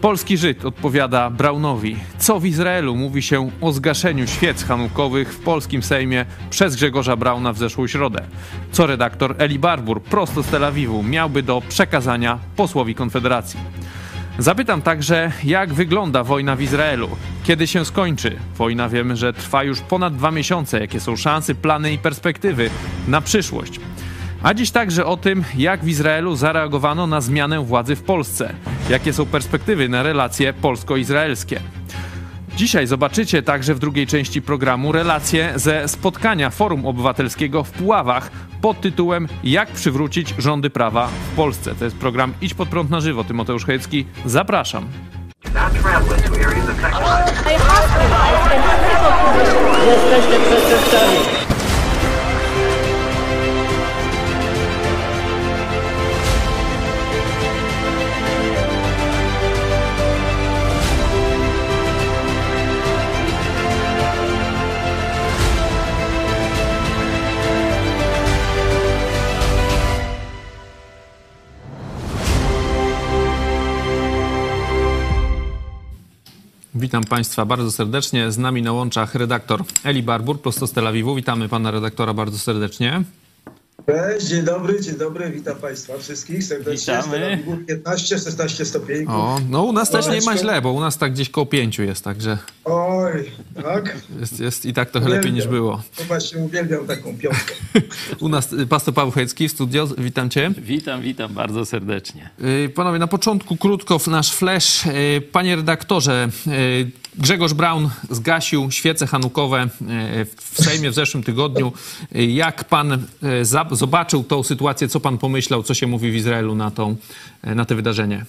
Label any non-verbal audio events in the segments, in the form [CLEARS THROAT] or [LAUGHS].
Polski Żyd odpowiada Braunowi. Co w Izraelu mówi się o zgaszeniu świec hanukowych w polskim Sejmie przez Grzegorza Brauna w zeszłą środę? Co redaktor Eli Barbur prosto z Tel Awiwu miałby do przekazania posłowi Konfederacji? Zapytam także, jak wygląda wojna w Izraelu, kiedy się skończy. Wojna wiemy, że trwa już ponad dwa miesiące. Jakie są szanse, plany i perspektywy na przyszłość? A dziś także o tym, jak w Izraelu zareagowano na zmianę władzy w Polsce. Jakie są perspektywy na relacje polsko-izraelskie. Dzisiaj zobaczycie także w drugiej części programu relacje ze spotkania Forum Obywatelskiego w Puławach pod tytułem Jak przywrócić rządy prawa w Polsce. To jest program Idź pod prąd na żywo. Tymoteusz Chojecki, zapraszam. Jesteście. Witam Państwa bardzo serdecznie. Z nami na łączach redaktor Eli Barbur, prosto z Tel Awiwu. Witamy Pana redaktora bardzo serdecznie. Cześć, dzień dobry, dzień dobry, witam Państwa wszystkich serdecznie. Witamy. 15-16 stopni. O, no u nas też nie ma źle, bo u nas tak gdzieś koło pięciu jest, także Oj, tak? jest, jest i tak trochę lepiej niż było. To właśnie uwielbiam taką piątkę. [LAUGHS] U nas y, pastor Paweł Chojecki w studio, witam Cię. Witam, witam bardzo serdecznie. Y, Panowie, na początku krótko w nasz flash. Y, Panie redaktorze, Grzegorz Braun zgasił świece hanukowe y, w Sejmie w zeszłym tygodniu. Jak pan za- zobaczył tą sytuację, co pan pomyślał, co się mówi w Izraelu na, tą, y, na to wydarzenie?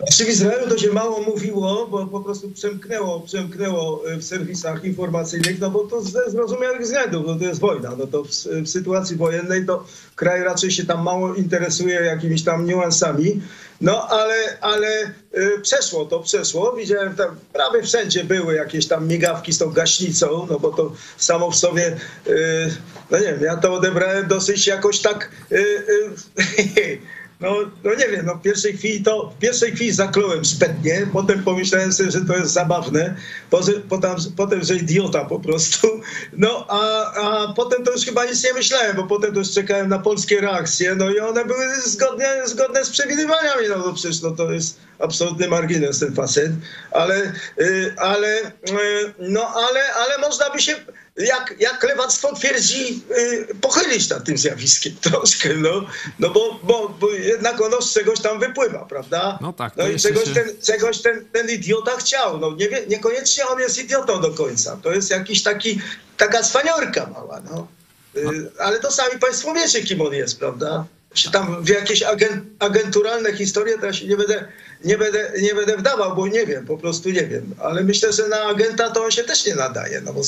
Znaczy w Izraelu to się mało mówiło, bo po prostu przemknęło, przemknęło w serwisach informacyjnych, no bo to ze zrozumiałych względów, no to jest wojna. No to w, w sytuacji wojennej to kraj raczej się tam mało interesuje jakimiś tam niuansami. No ale, ale y, przeszło to, przeszło. Widziałem tam prawie wszędzie były jakieś tam migawki z tą gaśnicą, no bo to samo w sobie, y, no nie wiem, ja to odebrałem dosyć jakoś tak... Y, y, [LAUGHS] No, no nie wiem, no w pierwszej chwili to, w pierwszej chwili zakląłem spętnie, potem pomyślałem sobie, że to jest zabawne, potem, potem, potem że idiota po prostu, no a, a potem to już chyba nic nie myślałem, bo potem to już czekałem na polskie reakcje, no i one były zgodne, zgodne z przewidywaniami, no, no przecież no to jest absolutny margines ten facet, ale, y, ale, y, no ale, ale można by się, jak, jak lewactwo twierdzi, y, pochylić nad tym zjawiskiem [LAUGHS] troszkę, no, no bo, bo, bo jednak ono z czegoś tam wypływa, prawda? No tak, No i czegoś, się- ten, czegoś ten, ten idiota chciał, no nie, niekoniecznie on jest idiotą do końca, to jest jakiś taki, taka cwaniorka mała, no. Y, ale to sami państwo wiecie, kim on jest, prawda? Się tam w jakieś agen, agenturalne historie to ja się nie będę, nie, będę, nie będę wdawał, bo nie wiem, po prostu nie wiem. Ale myślę, że na agenta to on się też nie nadaje, no bo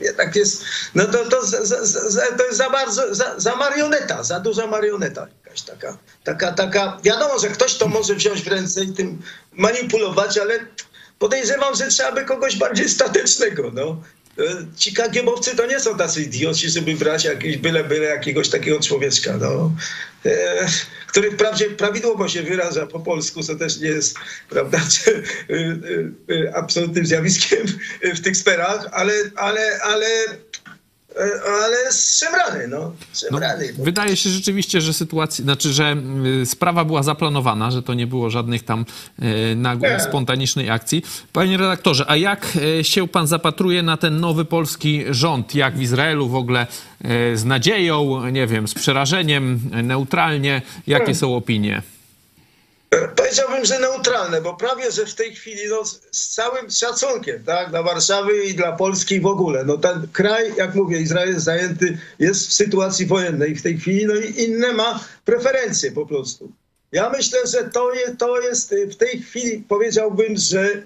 jednak jest, no to, to, za, za, to jest za bardzo, za, za marioneta, za duża marioneta jakaś taka, taka, taka, wiadomo, że ktoś to może wziąć w ręce i tym manipulować, ale podejrzewam, że trzeba by kogoś bardziej statecznego, no. E, Ci kagiebowcy to nie są tacy idioci, żeby brać jakieś byle, byle jakiegoś takiego człowieczka, no. E, który wprawdzie prawidłowo się wyraża po polsku, co też nie jest, prawda, [LAUGHS] czy, e, e, absolutnym zjawiskiem w tych sferach, ale, ale, ale, ale szemrany, no. No, Szemrany. no. wydaje się rzeczywiście, że sytuacja, znaczy, że y, sprawa była zaplanowana, że to nie było żadnych tam y, nagłych, spontanicznej akcji. Panie redaktorze, a jak y, się pan zapatruje na ten nowy polski rząd? Jak w Izraelu w ogóle z nadzieją, nie wiem, z przerażeniem, neutralnie? Jakie są opinie? Powiedziałbym, że neutralne, bo prawie, że w tej chwili no, z- całym szacunkiem tak, dla Warszawy i dla Polski w ogóle. No, ten kraj, jak mówię, Izrael jest zajęty, jest w sytuacji wojennej w tej chwili, no i inne ma preferencje po prostu. Ja myślę, że to, je, to jest y, w tej chwili, powiedziałbym, że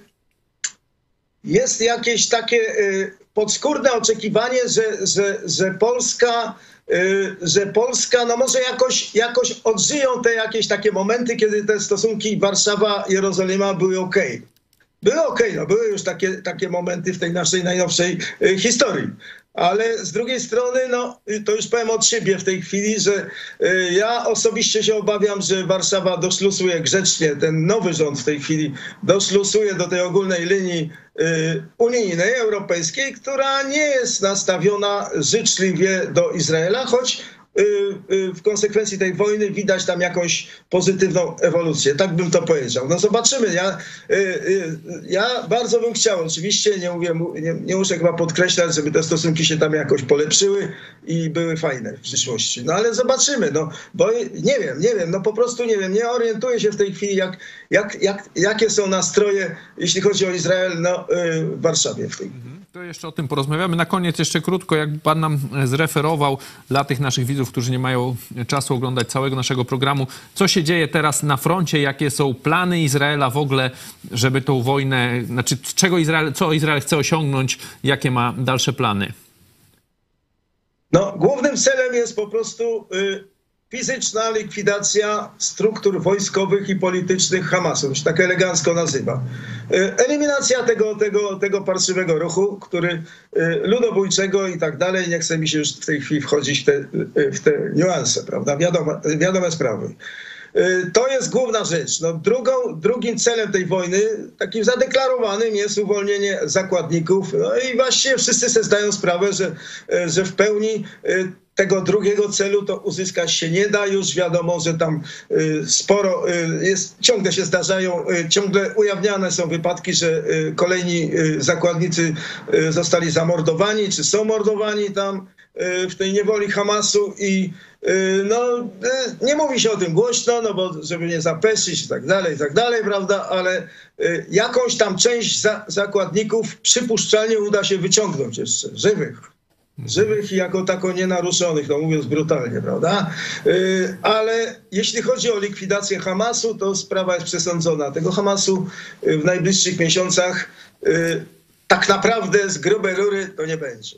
jest jakieś takie y, podskórne oczekiwanie, że, że, że Polska, y, że Polska, no może jakoś, jakoś odżyją te jakieś takie momenty, kiedy te stosunki Warszawa-Jerozolima były okej. Były okej, no były już takie, takie momenty w tej naszej najnowszej y, historii. Ale z drugiej strony, no to już powiem od siebie w tej chwili, że y, ja osobiście się obawiam, że Warszawa doszlusuje grzecznie, ten nowy rząd w tej chwili doszlusuje do tej ogólnej linii y, unijnej, europejskiej, która nie jest nastawiona życzliwie do Izraela, choć Y, y, w konsekwencji tej wojny widać tam jakąś pozytywną ewolucję. Tak bym to powiedział. No zobaczymy. Ja, y, ja bardzo bym chciał, oczywiście nie, mówię, nie, nie muszę chyba podkreślać, żeby te stosunki się tam jakoś polepszyły i były fajne w przyszłości. No ale zobaczymy, no bo nie wiem, nie wiem, no po prostu nie wiem, nie orientuję się w tej chwili, jak, jak, jak, jakie są nastroje, jeśli chodzi o Izrael no, w Warszawie w tej chwili. To jeszcze o tym porozmawiamy. Na koniec jeszcze krótko, jak pan nam zreferował dla tych naszych widzów, którzy nie mają czasu oglądać całego naszego programu, co się dzieje teraz na froncie, jakie są plany Izraela w ogóle, żeby tą wojnę, znaczy czego Izrael, co Izrael chce osiągnąć, jakie ma dalsze plany? No, głównym celem jest po prostu y, fizyczna likwidacja struktur wojskowych i politycznych Hamasu, się tak elegancko nazywa. E, eliminacja tego, tego, tego parszywego ruchu, który e, ludobójczego i tak dalej, nie chce mi się już w tej chwili wchodzić w te, w te niuanse, prawda, wiadome, wiadome sprawy. E, to jest główna rzecz. No, drugą, drugim celem tej wojny, takim zadeklarowanym, jest uwolnienie zakładników. No i właściwie wszyscy sobie zdają sprawę, że, że w pełni tego drugiego celu to uzyskać się nie da. Już wiadomo, że tam y, sporo y, jest, ciągle się zdarzają, y, ciągle ujawniane są wypadki, że kolejni zakładnicy zostali zamordowani, czy są mordowani tam w tej niewoli Hamasu i no, nie mówi się o tym głośno, no bo żeby nie zapeszyć i tak dalej, i tak dalej, prawda, ale jakąś tam część za, zakładników przypuszczalnie uda się wyciągnąć jeszcze, żywych żywych i jako tako nienaruszonych, no mówiąc brutalnie, prawda? Y, ale jeśli chodzi o likwidację Hamasu, to sprawa jest przesądzona. Tego Hamasu y, w najbliższych miesiącach y, tak naprawdę z grubej rury to nie będzie.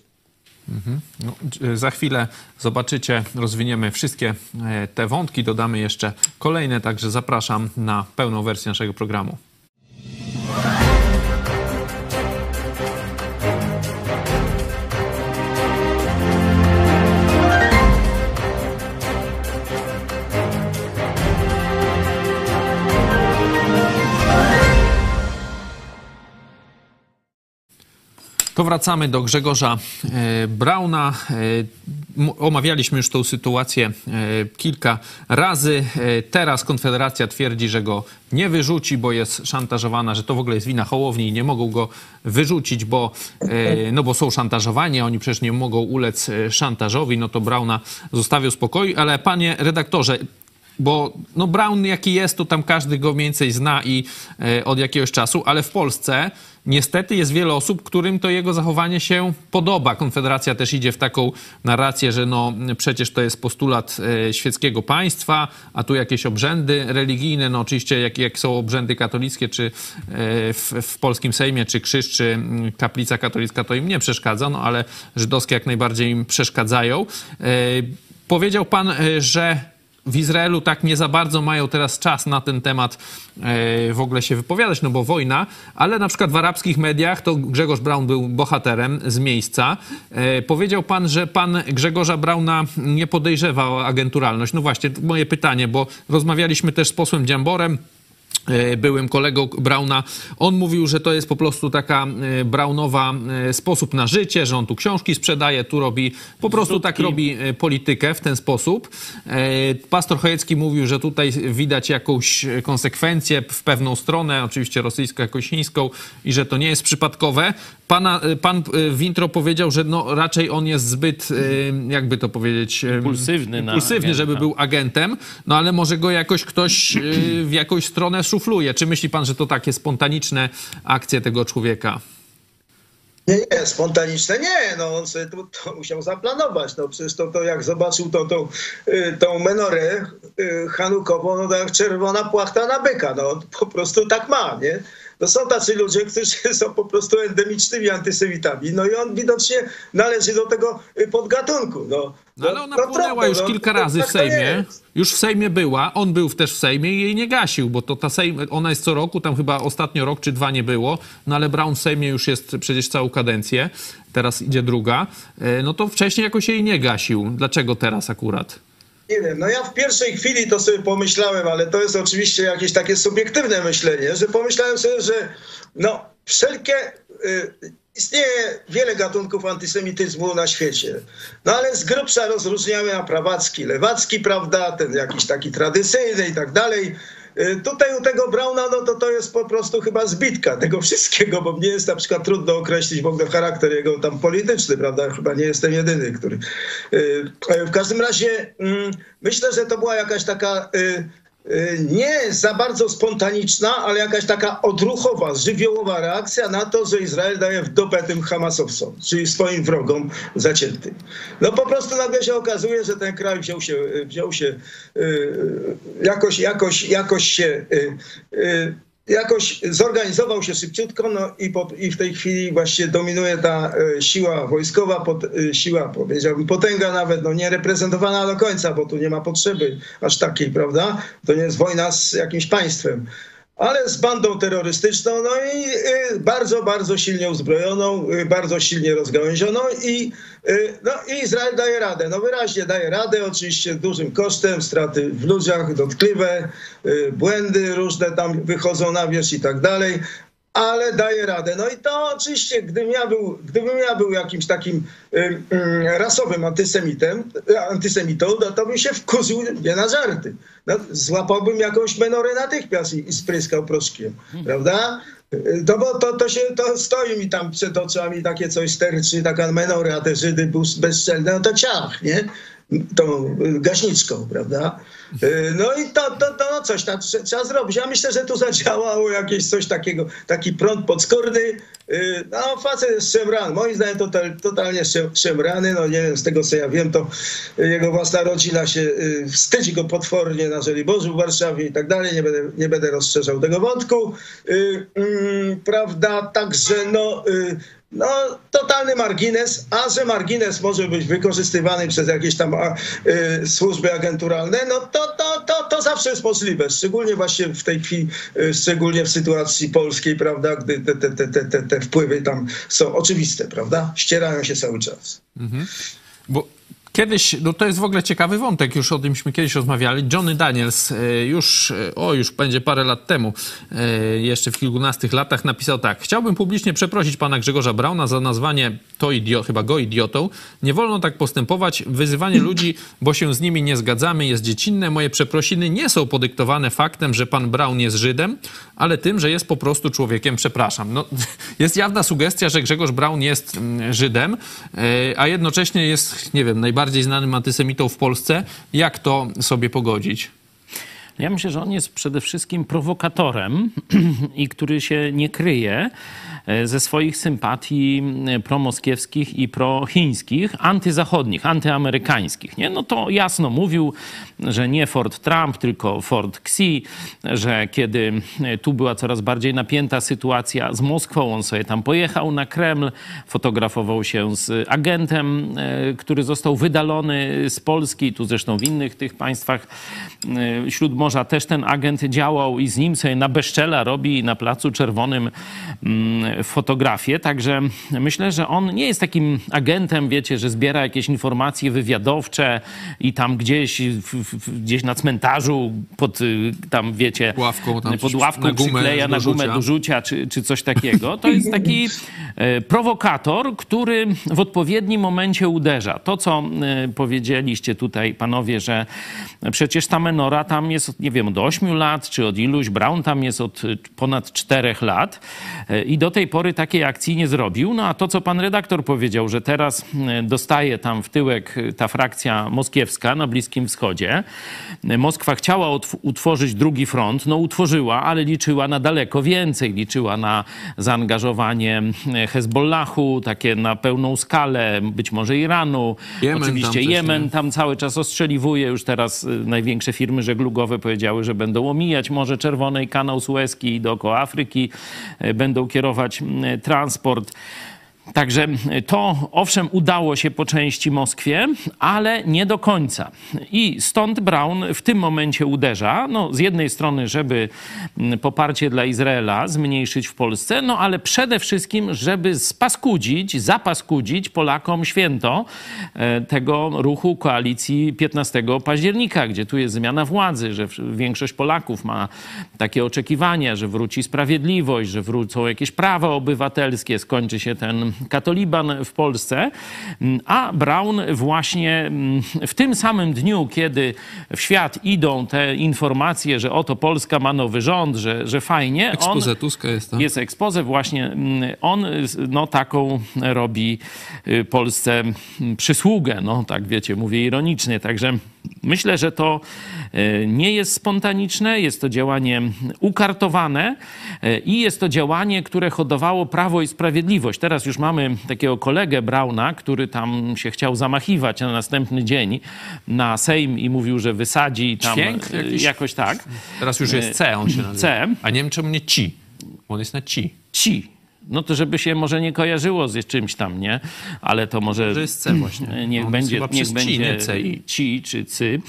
Mhm. No, za chwilę zobaczycie, rozwiniemy wszystkie e, te wątki, dodamy jeszcze kolejne, także zapraszam na pełną wersję naszego programu. To wracamy do Grzegorza e, Brauna. E, omawialiśmy już tą sytuację e, kilka razy. Teraz Konfederacja twierdzi, że go nie wyrzuci, bo jest szantażowana, że to w ogóle jest wina Hołowni i nie mogą go wyrzucić, bo, no bo są szantażowani, a oni przecież nie mogą ulec szantażowi. No to Brauna zostawił spokoju. Ale panie redaktorze, bo no Brown jaki jest, to tam każdy go mniej więcej zna i od jakiegoś czasu, ale w Polsce niestety jest wiele osób, którym to jego zachowanie się podoba. Konfederacja też idzie w taką narrację, że no przecież to jest postulat e, świeckiego państwa, a tu jakieś obrzędy religijne, no oczywiście jak, jak są obrzędy katolickie, czy e, w, w polskim Sejmie, czy krzyż, czy kaplica katolicka, to im nie przeszkadza, no ale żydowskie jak najbardziej im przeszkadzają. E, powiedział pan, że w Izraelu tak nie za bardzo mają teraz czas na ten temat e, w ogóle się wypowiadać, no bo wojna, ale na przykład w arabskich mediach to Grzegorz Braun był bohaterem z miejsca. E, powiedział pan, że pan Grzegorza Brauna nie podejrzewa o agenturalność. No właśnie, moje pytanie, bo rozmawialiśmy też z posłem Dziamborem, byłym kolegą Brauna. On mówił, że to jest po prostu taka e, Braunowa e, sposób na życie, że on tu książki sprzedaje, tu robi, po prostu tak robi politykę w ten sposób. Pastor Chojecki mówił, że tutaj widać jakąś konsekwencję w pewną stronę, oczywiście rosyjską, jakąś chińską i że to nie jest przypadkowe. Pana, pan w intro powiedział, że no raczej on jest zbyt, jakby to powiedzieć... Impulsywny. Impulsywny, żeby był agentem, no ale może go jakoś ktoś w jakąś stronę szufluje. Czy myśli pan, że to takie spontaniczne akcje tego człowieka? Nie, nie, spontaniczne nie, no on sobie to, to musiał zaplanować, no przecież to, to jak zobaczył to, to, y, tą menorę y, hanukową, no to jak czerwona płachta na byka, no po prostu tak ma, nie? To są tacy ludzie, którzy [LAUGHS] są po prostu endemicznymi antysemitami. No i on widocznie należy do tego y, podgatunku. No, No, ale ona no, płynęła trudno, już no, kilka to razy tak w Sejmie. Już w Sejmie była, on był też w Sejmie i jej nie gasił, bo to ta Sejm, ona jest co roku, tam chyba ostatnio rok czy dwa nie było, no ale Brown w Sejmie już jest przecież całą kadencję, teraz idzie druga, E, no to wcześniej jakoś jej nie gasił. Dlaczego teraz akurat? Nie wiem, no ja w pierwszej chwili to sobie pomyślałem, ale to jest oczywiście jakieś takie subiektywne myślenie, że pomyślałem sobie, że no wszelkie, y, istnieje wiele gatunków antysemityzmu na świecie, no ale z grubsza rozróżniamy na prawacki, lewacki, prawda, ten jakiś taki tradycyjny i tak dalej. Y, Tutaj u tego Brauna, no to to jest po prostu chyba zbitka tego [LAUGHS] wszystkiego, bo mnie jest na przykład trudno określić w ogóle charakter jego tam polityczny, prawda? Chyba nie jestem jedyny, który... y, W każdym razie mm, myślę, że to była jakaś taka y, nie za bardzo spontaniczna, ale jakaś taka odruchowa, żywiołowa reakcja na to, że Izrael daje w dupę tym Hamasowcom, czyli swoim wrogom zaciętym. No po prostu nagle się okazuje, że ten kraj wziął się, wziął się y, jakoś, jakoś, jakoś się y, y, jakoś zorganizował się szybciutko no i, po, i w tej chwili właśnie dominuje ta e, siła wojskowa, e, siła powiedziałbym potęga nawet, no nie reprezentowana do końca, bo tu nie ma potrzeby aż takiej, prawda? To nie jest wojna z jakimś państwem. Ale z bandą terrorystyczną, no i y, bardzo, bardzo silnie uzbrojoną, y, bardzo silnie rozgałęzioną i, y, no, i Izrael daje radę. No wyraźnie daje radę, oczywiście dużym kosztem, straty w ludziach dotkliwe, błędy różne tam wychodzą na wierzch i tak dalej, ale daje radę. No i to oczywiście, gdybym ja był, gdybym ja był jakimś takim y, y, rasowym antysemitem, y, antysemitą, no to bym się wkurzył nie na żarty. No, złapałbym jakąś menorę natychmiast i, i spryskał proszkiem, prawda? To bo to, to się to stoi mi tam przed oczami takie coś sterczy, taka menora, te Żydy bezczelne, no to ciach, nie? Tą gaśniczką, prawda? Y, No i to, to, to coś tam trze- trzeba zrobić. Ja myślę, że tu zadziałało jakieś coś takiego, taki prąd podskórny. Y, No facet jest szemrany, moim zdaniem total, totalnie szem- szemrany, no nie wiem, z tego co ja wiem, to jego własna rodzina się y, wstydzi go potwornie na Żoliborzu w Warszawie i tak dalej, nie będę, nie będę rozszerzał tego wątku, Y, mm, prawda, także no... y, no, totalny margines, a że margines może być wykorzystywany przez jakieś tam y, służby agenturalne, no to, to, to, to zawsze jest możliwe. Szczególnie właśnie w tej chwili, y, szczególnie w sytuacji polskiej, prawda, gdy te, te, te, te, te, wpływy tam są oczywiste, prawda? Ścierają się cały czas. Bo kiedyś, no to jest w ogóle ciekawy wątek, już o tymśmy kiedyś rozmawiali. Johnny Daniels e, już, e, o już będzie parę lat temu, e, jeszcze w kilkunastych latach napisał tak. Chciałbym publicznie przeprosić pana Grzegorza Brauna za nazwanie to idio, chyba go idiotą. Nie wolno tak postępować. Wyzywanie [CLEARS THROAT] ludzi, bo się z nimi nie zgadzamy jest dziecinne. Moje przeprosiny nie są podyktowane faktem, że pan Braun jest Żydem, ale tym, że jest po prostu człowiekiem. Przepraszam. No, [LAUGHS] jest jawna sugestia, że Grzegorz Braun jest mm, Żydem, a jednocześnie jest, nie wiem, najbardziej znanym antysemitą w Polsce. Jak to sobie pogodzić? Ja myślę, że on jest przede wszystkim prowokatorem [CLEARS THROAT] i który się nie kryje ze swoich sympatii e, promoskiewskich i prochińskich, antyzachodnich, antyamerykańskich. Nie? No to jasno mówił, że nie Ford Trump, tylko Ford Xi, że kiedy e, tu była coraz bardziej napięta sytuacja z Moskwą, on sobie tam pojechał na Kreml, fotografował się z agentem, e, który został wydalony z Polski, tu zresztą w innych tych państwach e, Śródmorza też ten agent działał i z nim sobie na Beszczela robi na Placu Czerwonym fotografię. Także myślę, że on nie jest takim agentem, wiecie, że zbiera jakieś informacje wywiadowcze i tam gdzieś, w, w, gdzieś na cmentarzu pod y, tam, wiecie, Ławką tam pod ławką na przykleja na gumę rzucia. do rzucia, czy, czy coś takiego. To jest taki [LAUGHS] e, prowokator, który w odpowiednim momencie uderza. To, co e, powiedzieliście tutaj, panowie, że przecież ta menora tam jest, od, nie wiem, od 8 lat, czy od iluś, Brown tam jest od e, ponad 4 lat. E, I do tej tej pory takiej akcji nie zrobił. No a to, co pan redaktor powiedział, że teraz dostaje tam w tyłek ta frakcja moskiewska na Bliskim Wschodzie. Moskwa chciała utworzyć drugi front, no utworzyła, ale liczyła na daleko więcej. Liczyła na zaangażowanie Hezbollahu, takie na pełną skalę, być może Iranu. Jemen Oczywiście tam Jemen nie? tam cały czas ostrzeliwuje. Już teraz największe firmy żeglugowe powiedziały, że będą omijać Morze Czerwone i kanał Suezki dookoła Afryki, będą kierować transport. Także to owszem udało się po części Moskwie, ale nie do końca. I stąd Brown w tym momencie uderza, no z jednej strony, żeby poparcie dla Izraela zmniejszyć w Polsce, no ale przede wszystkim, żeby spaskudzić, zapaskudzić Polakom święto e, tego ruchu koalicji 15 października, gdzie tu jest zmiana władzy, że większość Polaków ma takie oczekiwania, że wróci sprawiedliwość, że wrócą jakieś prawa obywatelskie, skończy się ten katoliban w Polsce, a Brown właśnie mm, w tym samym dniu, kiedy w świat idą te informacje, że oto Polska ma nowy rząd, że, że fajnie. Ekspoze Tuska jest to. Jest ekspoze właśnie. Mm, on no, taką robi y, Polsce mm, przysługę, no tak wiecie, mówię ironicznie, także Myślę, że to e, nie jest spontaniczne, jest to działanie ukartowane e, i jest to działanie, które hodowało Prawo i Sprawiedliwość. Teraz już mamy takiego kolegę Brauna, który tam się chciał zamachiwać na następny dzień na Sejm i mówił, że wysadzi tam Dźwięk e, jakiś... jakoś tak. Teraz już jest C, on się nazywa. C. A nie wiem, czemu nie ci. On jest na ci. Ci. No to żeby się może nie kojarzyło z czymś tam, nie? Ale to może... To jest C właśnie. Niech On będzie, niech będzie ci czy cy.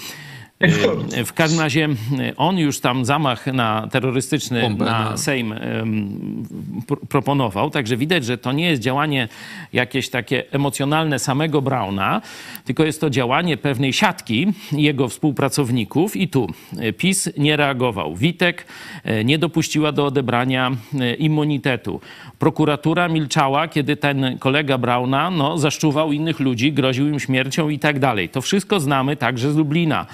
W każdym razie on już tam zamach na terrorystyczny Bombę, na no. Sejm proponował, także widać, że to nie jest działanie jakieś takie emocjonalne samego Brauna, tylko jest to działanie pewnej siatki jego współpracowników i tu e, PiS nie reagował. Witek e, nie dopuściła do odebrania e, immunitetu. Prokuratura milczała, kiedy ten kolega Brauna no, zaszczuwał innych ludzi, groził im śmiercią i tak dalej. To wszystko znamy także z Lublina.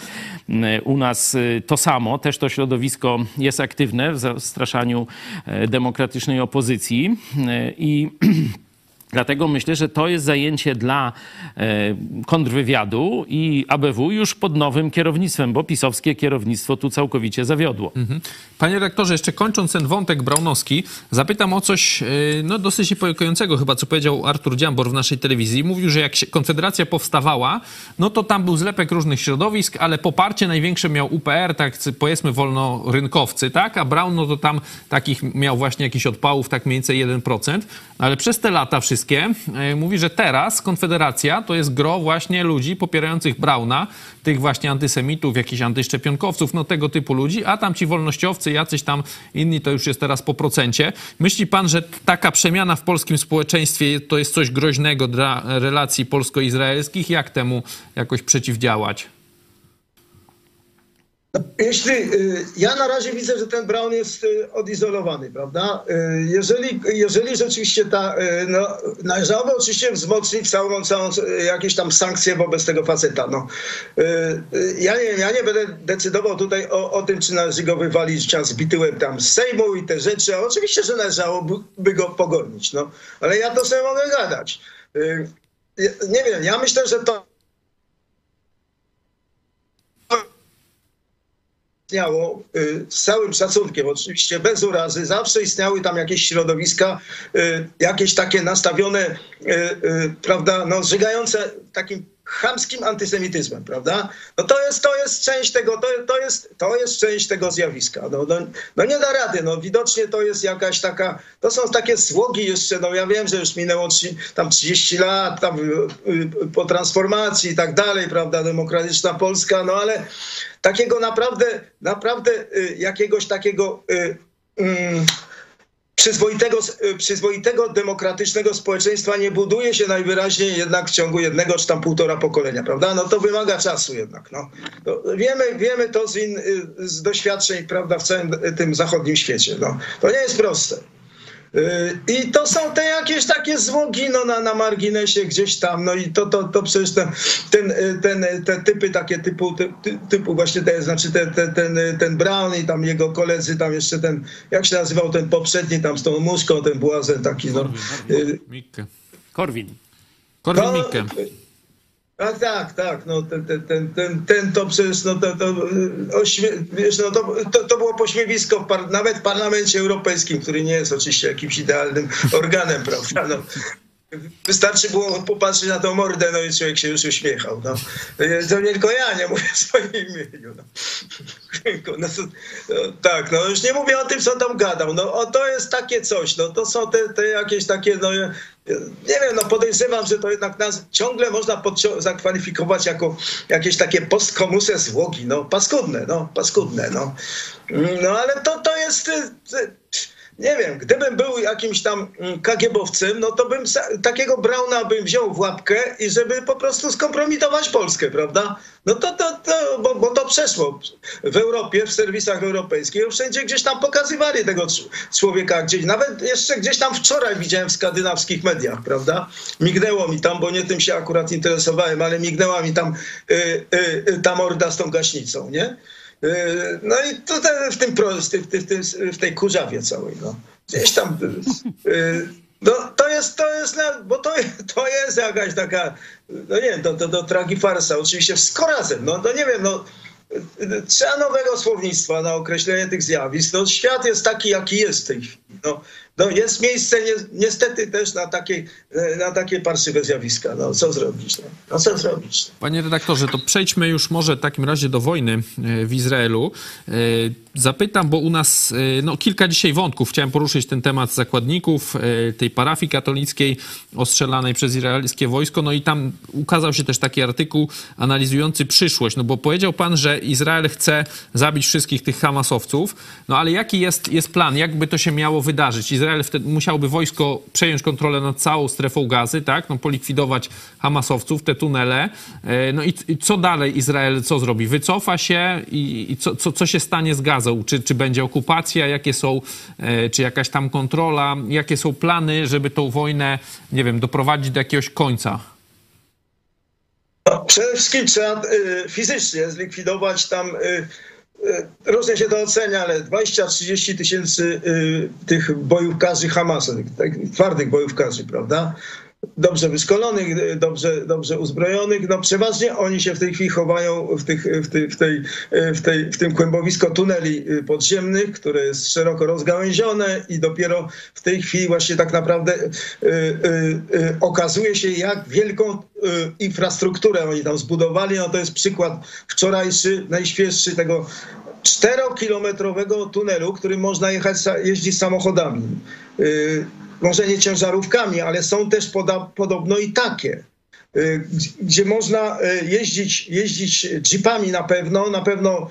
E, u nas e, to samo, też to środowisko jest aktywne w zastraszaniu e, demokratycznej opozycji. I [CLEARS THROAT] Dlatego myślę, że to jest zajęcie dla e, kontrwywiadu i ABW już pod nowym kierownictwem, bo pisowskie kierownictwo tu całkowicie zawiodło. Mhm. Panie rektorze, jeszcze kończąc ten wątek braunowski, zapytam o coś e, no, dosyć niepokojącego chyba, co powiedział Artur Dziambor w naszej telewizji. Mówił, że jak Konfederacja powstawała, no to tam był zlepek różnych środowisk, ale poparcie największe miał UPR, tak powiedzmy wolnorynkowcy, tak? A Braun, no to tam takich miał właśnie jakiś odpałów, tak mniej więcej 1%. Ale przez te lata wszystkie E, mówi, że teraz Konfederacja to jest gro właśnie ludzi popierających Brauna, tych właśnie antysemitów, jakichś antyszczepionkowców, no tego typu ludzi, a tam ci wolnościowcy, jacyś tam inni, to już jest teraz po procencie. Myśli pan, że taka przemiana w polskim społeczeństwie to jest coś groźnego dla relacji polsko-izraelskich? Jak temu jakoś przeciwdziałać? Jeśli, y, ja na razie widzę, że ten Brown jest y, odizolowany, prawda? Y, jeżeli, jeżeli rzeczywiście ta, no, należałoby oczywiście wzmocnić całą, całą jakieś tam sankcje wobec tego faceta, no. Ja nie, ja nie będę decydował tutaj o, o tym, czy należy go wywalić czas zbity tam z Sejmu i te rzeczy, oczywiście, że należałoby go pogonić, no. Ale ja to sobie mogę gadać. Nie wiem, ja myślę, że to istniało y, z całym szacunkiem, oczywiście bez urazy, zawsze istniały tam jakieś środowiska, y, jakieś takie nastawione, y, prawda, no, zżygające takim chamskim antysemityzmem, prawda? No to jest, to jest część tego, to, to, jest, to jest część tego zjawiska. No, no, no nie da rady, no widocznie to jest jakaś taka, to są takie złogi jeszcze, no ja wiem, że już minęło tam 30 lat tam, po transformacji i tak dalej, prawda, demokratyczna Polska, no ale takiego naprawdę, naprawdę y, jakiegoś takiego y, mm, przyzwoitego, y, przyzwoitego, demokratycznego społeczeństwa nie buduje się najwyraźniej jednak w ciągu jednego czy tam półtora pokolenia, prawda? No to wymaga czasu jednak. No. Wiemy, wiemy to z, in, z doświadczeń, prawda, w całym tym zachodnim świecie. No. To nie jest proste. Y, I to są te jakieś takie złogi no, na, na marginesie gdzieś tam. No i to, to, to przecież ten, ten, ten, te typy takie typu, ty, typu właśnie te, znaczy te, te, ten, ten Brown i tam jego koledzy, tam jeszcze ten, jak się nazywał ten poprzedni tam z tą muszką, ten błazen taki. No. Korwin. Korwin no, Mikke. Tak, tak, tak. No, ten, ten, ten, ten, ten to przecież, no, to, to, ośmie, wiesz, no, to, to, to było pośmiewisko w par, nawet w Parlamencie Europejskim, który nie jest oczywiście jakimś idealnym organem, [LAUGHS] prawda? No, Wystarczy było popatrzeć na tą mordę, no i człowiek się już uśmiechał. No. To nie tylko ja, nie mówię [LAUGHS] w swoim imieniu. No. No, to, no, tak, no już nie mówię o tym, co tam gadał. No o, to jest takie coś, no to są te, te jakieś takie, no nie wiem, no podejrzewam, że to jednak nas ciągle można zakwalifikować jako jakieś takie postkomuse złogi, no paskudne, no paskudne, no. No ale to, to jest nie wiem, gdybym był jakimś tam mm, kagiebowcem, no to bym takiego Brauna bym wziął w łapkę i żeby po prostu skompromitować Polskę, prawda? No to, to, to bo, bo to przeszło w Europie, w serwisach europejskich, wszędzie gdzieś tam pokazywali tego człowieka gdzieś, nawet jeszcze gdzieś tam wczoraj widziałem w skandynawskich mediach, prawda? Mignęło mi tam, bo nie tym się akurat interesowałem, ale mignęła mi tam y, y, y, ta morda z tą gaśnicą, nie? E, no i tutaj w, tym, w, tym, w tej kurzawie całej, no. Gdzieś tam... E, no, to jest, to jest, bo to, to jest jakaś taka, no nie wiem, to, to tragifarsa, oczywiście z korazem, no, no nie wiem, no trzeba nowego słownictwa na określenie tych zjawisk. No, świat jest taki, jaki jest w tej chwili. No, no jest miejsce ni niestety też na takie, na takie parszywe zjawiska. No co zrobić? No, no co zrobić? Panie redaktorze, to przejdźmy już może w takim razie do wojny e, w Izraelu. E, zapytam, bo u nas e, no, kilka dzisiaj wątków. Chciałem poruszyć ten temat zakładników, tej parafii katolickiej ostrzelanej przez izraelskie wojsko. No i tam ukazał się też taki artykuł analizujący przyszłość. No bo powiedział pan, że Izrael chce zabić wszystkich tych Hamasowców. No ale jaki jest, jest plan? Jakby to się miało wydarzyć? Izrael wtedy musiałby wojsko przejąć kontrolę nad całą strefą gazy, tak? No, polikwidować Hamasowców, te tunele. E, no i, i co dalej Izrael co zrobi? Wycofa się i, i co, co, co się stanie z gazą? Czy, czy będzie okupacja? Jakie są, e, czy jakaś tam kontrola? Jakie są plany, żeby tą wojnę, nie wiem, doprowadzić do jakiegoś końca? No, przede wszystkim trzeba y, fizycznie zlikwidować tam E, różnie się to ocenia, ale 20-30 tysięcy y, tych bojówkarzy Hamasa, tak, twardych bojówkarzy, prawda? Dobrze wyszkolonych, dobrze, dobrze uzbrojonych. No przeważnie oni się w tej chwili chowają w, tych, w, tej, w, tej, w, tej, w tym kłębowisko tuneli y, podziemnych, które jest szeroko rozgałęzione i dopiero w tej chwili właśnie tak naprawdę y, y, okazuje się, jak wielką infrastrukturę oni tam zbudowali. No to jest przykład wczorajszy, najświeższy tego czterokilometrowego tunelu, którym można jechać, jeździć samochodami. Y, może nie ciężarówkami, ale są też poda, podobno i takie y, gdzie można jeździć, jeździć jeepami na pewno, na pewno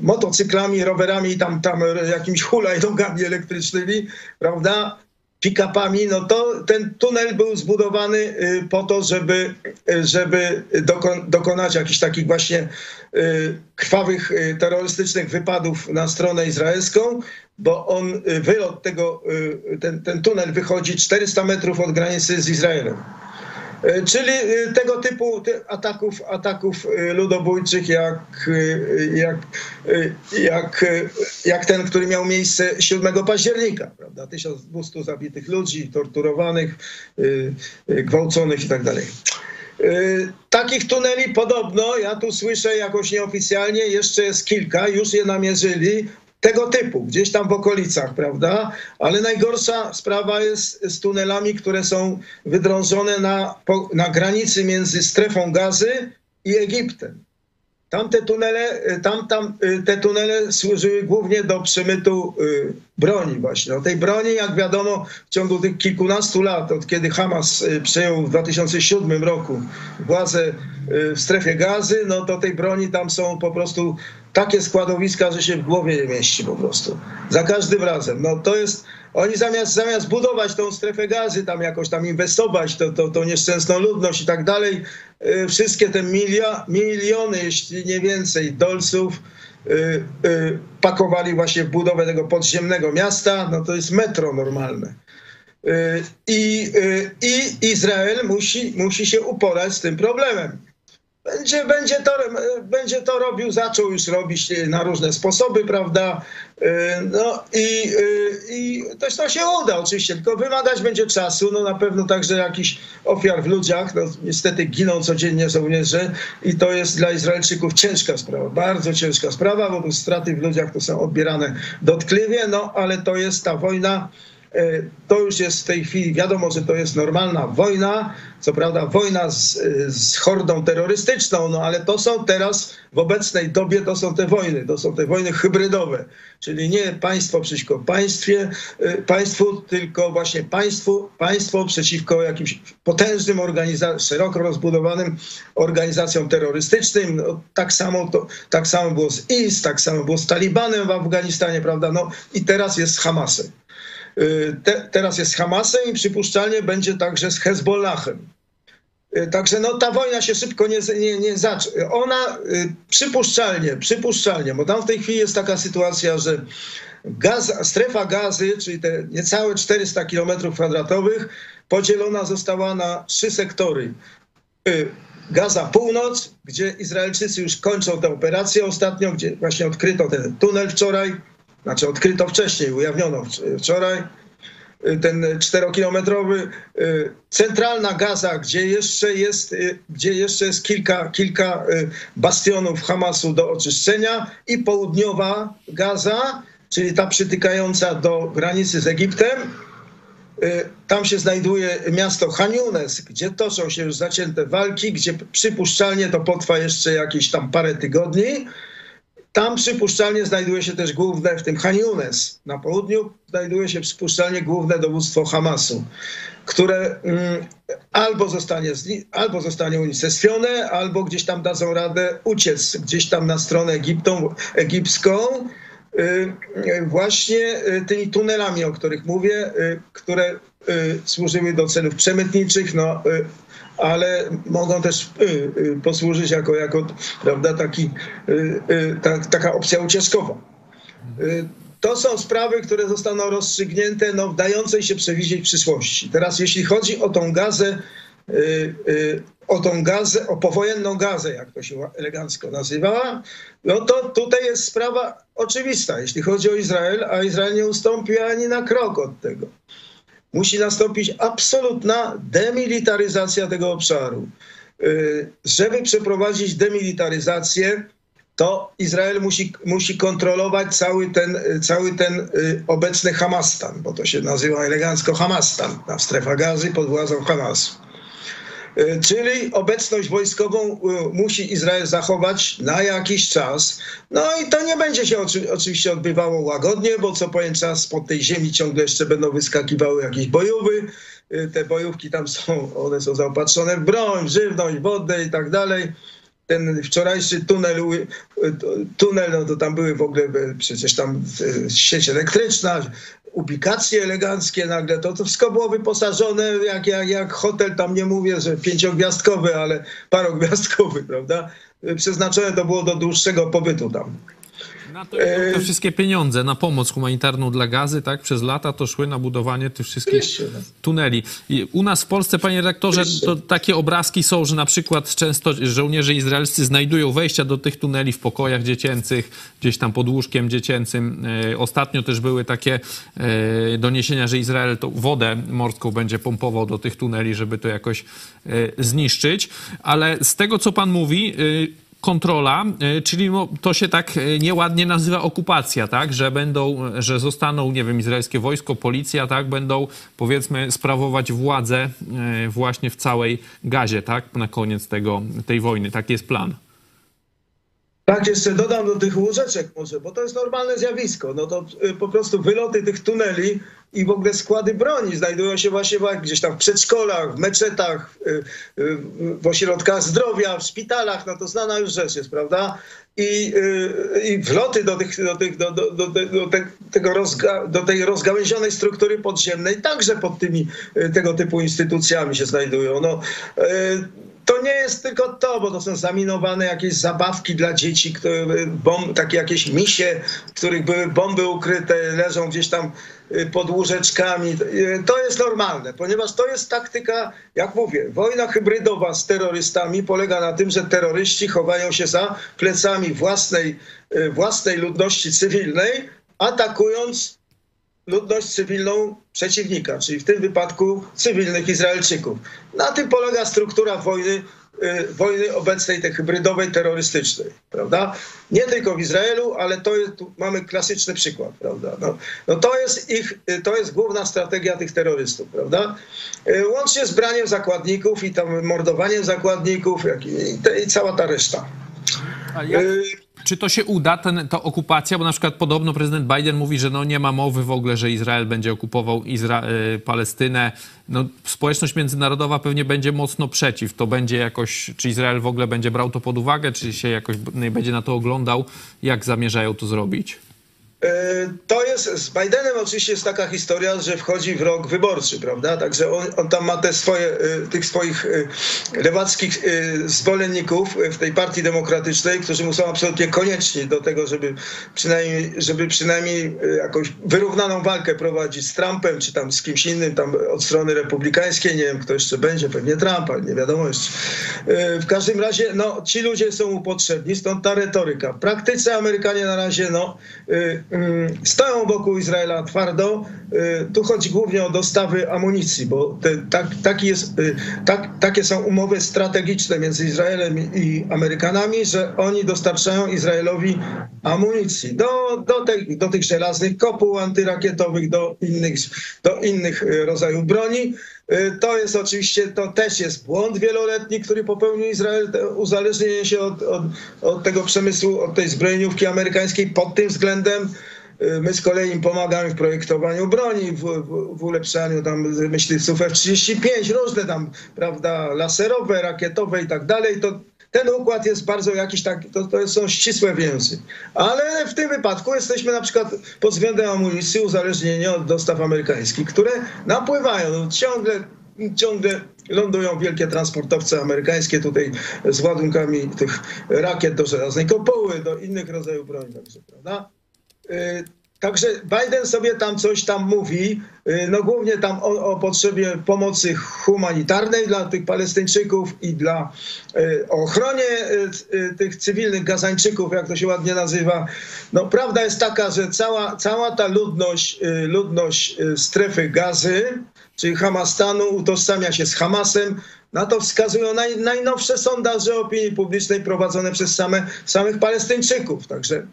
motocyklami, rowerami, tam, tam jakimiś hulajnogami elektrycznymi, prawda? pick-upami, no to ten tunel był zbudowany y, po to, żeby, y, żeby dokonać jakichś takich właśnie y, krwawych terrorystycznych wypadów na stronę izraelską, bo on, wylot tego, ten, ten tunel wychodzi 400 metrów od granicy z Izraelem. E, czyli tego typu ataków, ataków ludobójczych, jak, jak, jak, jak ten, który miał miejsce 7 października. Prawda? 1200 zabitych ludzi, torturowanych, gwałconych i tak. Takich tuneli podobno, ja tu słyszę jakoś nieoficjalnie, jeszcze jest kilka, już je namierzyli tego typu, gdzieś tam w okolicach, prawda? Ale najgorsza sprawa jest z tunelami, które są wydrążone na, na granicy między strefą gazy i Egiptem. Tam te tunele, tam, tam, y, te tunele służyły głównie do przemytu y, broni właśnie. No tej broni, jak wiadomo, w ciągu tych kilkunastu lat, od kiedy Hamas y, przejął w 2007 roku władzę w strefie gazy, no to tej broni tam są po prostu takie składowiska, że się w głowie nie mieści po prostu. Za każdym razem. No to jest, oni zamiast, zamiast budować tą strefę gazy, tam jakoś tam inwestować, to, to, to nieszczęsną ludność i tak dalej, wszystkie te milia, miliony, jeśli nie więcej, dolców pakowali właśnie w budowę tego podziemnego miasta, no to jest metro normalne. I, i Izrael musi, musi się uporać z tym problemem. Będzie, będzie, to, będzie to robił, zaczął już robić na różne sposoby, prawda? No i, i to, się uda oczywiście, tylko wymagać będzie czasu, no na pewno także jakichś ofiar w ludziach, no niestety giną codziennie żołnierze i to jest dla Izraelczyków ciężka sprawa, bardzo ciężka sprawa, bo straty w ludziach to są odbierane dotkliwie, no ale to jest ta wojna, E, to już jest w tej chwili wiadomo, że to jest normalna wojna, co prawda wojna z, z hordą terrorystyczną, no ale to są teraz w obecnej dobie to są te wojny, to są te wojny hybrydowe, czyli nie państwo przeciwko państwie, e, państwu, tylko właśnie państwu, państwo przeciwko jakimś potężnym, szeroko rozbudowanym organizacjom terrorystycznym. No, tak, samo to, tak samo było z IS, tak samo było z Talibanem w Afganistanie, prawda? No i teraz jest z Hamasem. Y, te, teraz jest z Hamasem i przypuszczalnie będzie także z Hezbollahem. Y, także no, ta wojna się szybko nie, nie, nie zacznie. Ona y, przypuszczalnie, przypuszczalnie, bo tam w tej chwili jest taka sytuacja, że strefa gazy, czyli te niecałe 400 km kwadratowych, podzielona została na trzy sektory. Gaza Północ, gdzie Izraelczycy już kończą tę operację ostatnio, gdzie właśnie odkryto ten tunel wczoraj znaczy odkryto wcześniej, ujawniono wczoraj y, ten czterokilometrowy, y, centralna Gaza, gdzie jeszcze jest, y, gdzie jeszcze jest kilka, kilka bastionów Hamasu do oczyszczenia i południowa Gaza, czyli ta przytykająca do granicy z Egiptem. Tam się znajduje miasto Haniunes, gdzie toczą się już zacięte walki, gdzie przypuszczalnie to potrwa jeszcze jakieś tam parę tygodni. Tam przypuszczalnie znajduje się też główne, w tym Han na południu, znajduje się przypuszczalnie główne dowództwo Hamasu, które mm, albo, zostanie, albo zostanie unicestwione, albo gdzieś tam dadzą radę uciec gdzieś tam na stronę Egiptą, egipską, y, y, właśnie y, tymi tunelami, o których mówię, które służyły do celów przemytniczych, no, ale mogą też y, y, posłużyć jako, jako prawda, taki, y, ta, taka opcja ucieczkowa. To są sprawy, które zostaną rozstrzygnięte no, w dającej się przewidzieć przyszłości. Teraz jeśli chodzi o tą gazę, o tą gazę, o powojenną gazę, jak to się elegancko nazywa, no to tutaj jest sprawa oczywista, jeśli chodzi o Izrael, a Izrael nie ustąpi ani na krok od tego musi nastąpić absolutna demilitaryzacja tego obszaru. Y, żeby przeprowadzić demilitaryzację, to Izrael musi, musi kontrolować cały ten, cały ten y, obecny Hamastan, bo to się nazywa elegancko Hamastan, na strefa gazy pod władzą Hamasu. E, czyli obecność wojskową e, musi Izrael zachować na jakiś czas. No i to nie będzie się oczywiście odbywało łagodnie, bo co pewien czas pod tej ziemi ciągle jeszcze będą wyskakiwały jakieś bojówki. E, te bojówki tam są, one są zaopatrzone w broń, żywność, wodę i tak dalej ten wczorajszy tunel, tunel, no to tam były w ogóle przecież tam sieć elektryczna, ubikacje eleganckie nagle, to, to wszystko było wyposażone jak, jak, jak hotel, tam nie mówię, że pięciogwiazdkowy, ale parogwiazdkowy, [LAUGHS] prawda? Przeznaczone to było do dłuższego pobytu tam. Na to te wszystkie pieniądze na pomoc humanitarną dla gazy, tak, przez lata to szły na budowanie tych wszystkich tuneli. I u nas w Polsce, panie redaktorze, to takie obrazki są, że na przykład często żołnierze izraelscy znajdują wejścia do tych tuneli w pokojach dziecięcych, gdzieś tam pod łóżkiem dziecięcym. E, ostatnio też były takie e, doniesienia, że Izrael tą wodę morską będzie pompował do tych tuneli, żeby to jakoś e, zniszczyć. Ale z tego, co pan mówi, kontrola, e, czyli no, to się tak e, nieładnie nazywa okupacja, tak, że będą, że zostaną, nie wiem, izraelskie wojsko, policja, tak, będą powiedzmy sprawować władzę e, właśnie w całej gazie, tak, na koniec tego, tej wojny. Taki jest plan. Tak, jeszcze dodam do tych łóżeczek może, bo to jest normalne zjawisko. No to po prostu wyloty tych tuneli i w ogóle składy broni znajdują się właśnie gdzieś tam w przedszkolach, w meczetach, y, y, w ośrodkach zdrowia, w szpitalach. No to znana już rzecz jest, prawda? I, i wloty do, tych, do, tych, do, do, do, do, te, tego rozga, do tej rozgałęzionej struktury podziemnej także pod tymi tego typu instytucjami się znajdują. No, to nie jest tylko to, bo to są zaminowane jakieś zabawki dla dzieci, które, bomb, takie jakieś misie, w których były bomby ukryte, leżą gdzieś tam y, pod łóżeczkami. To jest normalne, ponieważ to jest taktyka, jak mówię, wojna hybrydowa z terrorystami polega na tym, że terroryści chowają się za plecami własnej, y, własnej ludności cywilnej, atakując ludność cywilną przeciwnika, czyli w tym wypadku cywilnych Izraelczyków. Na tym polega struktura wojny, y, wojny obecnej, tej hybrydowej, terrorystycznej, prawda? Nie tylko w Izraelu, ale to jest, tu mamy klasyczny przykład, prawda? No, no to jest ich, y, to jest główna strategia tych terrorystów, prawda? Y, łącznie z braniem zakładników i tam mordowaniem zakładników jak i, i, i cała ta reszta. Jak, czy to się uda, ten, ta okupacja? Bo na przykład podobno prezydent Biden mówi, że no nie ma mowy w ogóle, że Izrael będzie okupował Izra y, Palestynę. No, społeczność międzynarodowa pewnie będzie mocno przeciw. To będzie jakoś, czy Izrael w ogóle będzie brał to pod uwagę, czy się jakoś nie będzie na to oglądał? Jak zamierzają to zrobić? E, to jest, z Bidenem oczywiście jest taka historia, że wchodzi w rok wyborczy, prawda? Także on, on tam ma te swoje, e, tych swoich e, lewackich zwolenników w tej partii demokratycznej, którzy mu są absolutnie konieczni do tego, żeby przynajmniej, żeby przynajmniej jakąś wyrównaną walkę prowadzić z Trumpem, czy tam z kimś innym tam od strony republikańskiej. Nie wiem, kto jeszcze będzie, pewnie Trump, ale nie wiadomo jeszcze. W każdym razie, no, ci ludzie są mu potrzebni, stąd ta retoryka. W praktyce Amerykanie na razie, no, stoją wokół Izraela twardo. Y, tu chodzi głównie o dostawy amunicji, bo te, tak, taki jest, y, tak, takie są umowy strategiczne między Izraelem i Amerykanami, że oni dostarczają Izraelowi amunicji do, do, te, do tych żelaznych kopuł antyrakietowych, do innych, do innych y, rodzajów broni. To jest oczywiście, to też jest błąd wieloletni, który popełnił Izrael, uzależnienie się od, od, od tego przemysłu, od tej zbrojeniówki amerykańskiej pod tym względem. Y, my z kolei im pomagamy w projektowaniu broni, w, w, w ulepszaniu tam myśliwców F-35, różne tam, prawda, laserowe, rakietowe i tak dalej. To ten układ jest bardzo jakiś tak, to, to są ścisłe więzy. Ale w tym wypadku jesteśmy na przykład pod względem amunicji uzależnieni od dostaw amerykańskich, które napływają ciągle ciągle lądują wielkie transportowce amerykańskie tutaj z ładunkami tych rakiet do żelaznej kopuły, do innych rodzajów broni, także, prawda? Y, także Biden sobie tam coś tam mówi, y, no głównie tam o, o, potrzebie pomocy humanitarnej dla tych Palestyńczyków i dla y, ochronie tych cywilnych Gazańczyków, jak to się ładnie nazywa. No prawda jest taka, że cała, cała ta ludność, ludność strefy gazy, czyli Hamastanu utożsamia się z Hamasem, na to wskazują naj, najnowsze sondaże opinii publicznej prowadzone przez same, samych Palestyńczyków. Także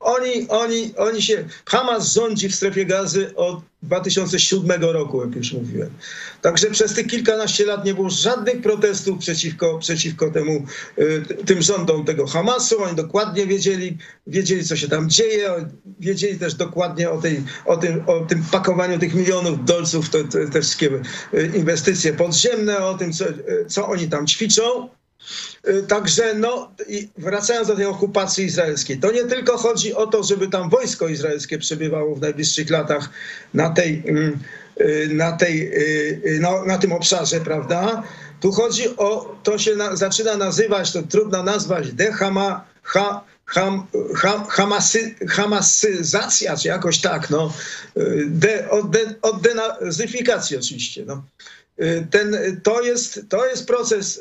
oni, oni, oni się, Hamas rządzi w strefie gazy od 2007 roku, jak już mówiłem. Także przez tych kilkanaście lat nie było żadnych protestów przeciwko, przeciwko temu, y, tym rządom tego Hamasu. Oni dokładnie wiedzieli, wiedzieli, co się tam dzieje, wiedzieli też dokładnie o, tej, o, tym, o tym pakowaniu tych milionów dolców, te, te, te wszystkie y, inwestycje podziemne, o tym, co, y, co oni tam ćwiczą. Y, także no, wracając do tej okupacji izraelskiej, to nie tylko chodzi o to, żeby tam wojsko izraelskie przebywało w najbliższych latach na, tej, mm, y, na, tej, y, no, na tym obszarze, prawda? Tu chodzi o, to się na, zaczyna nazywać, to trudno nazwać, dehama, ha, ham, ham, hamasy, hamasyzacja, czy jakoś tak, no, de, od, oczywiście, no. Ten, to, jest, to jest proces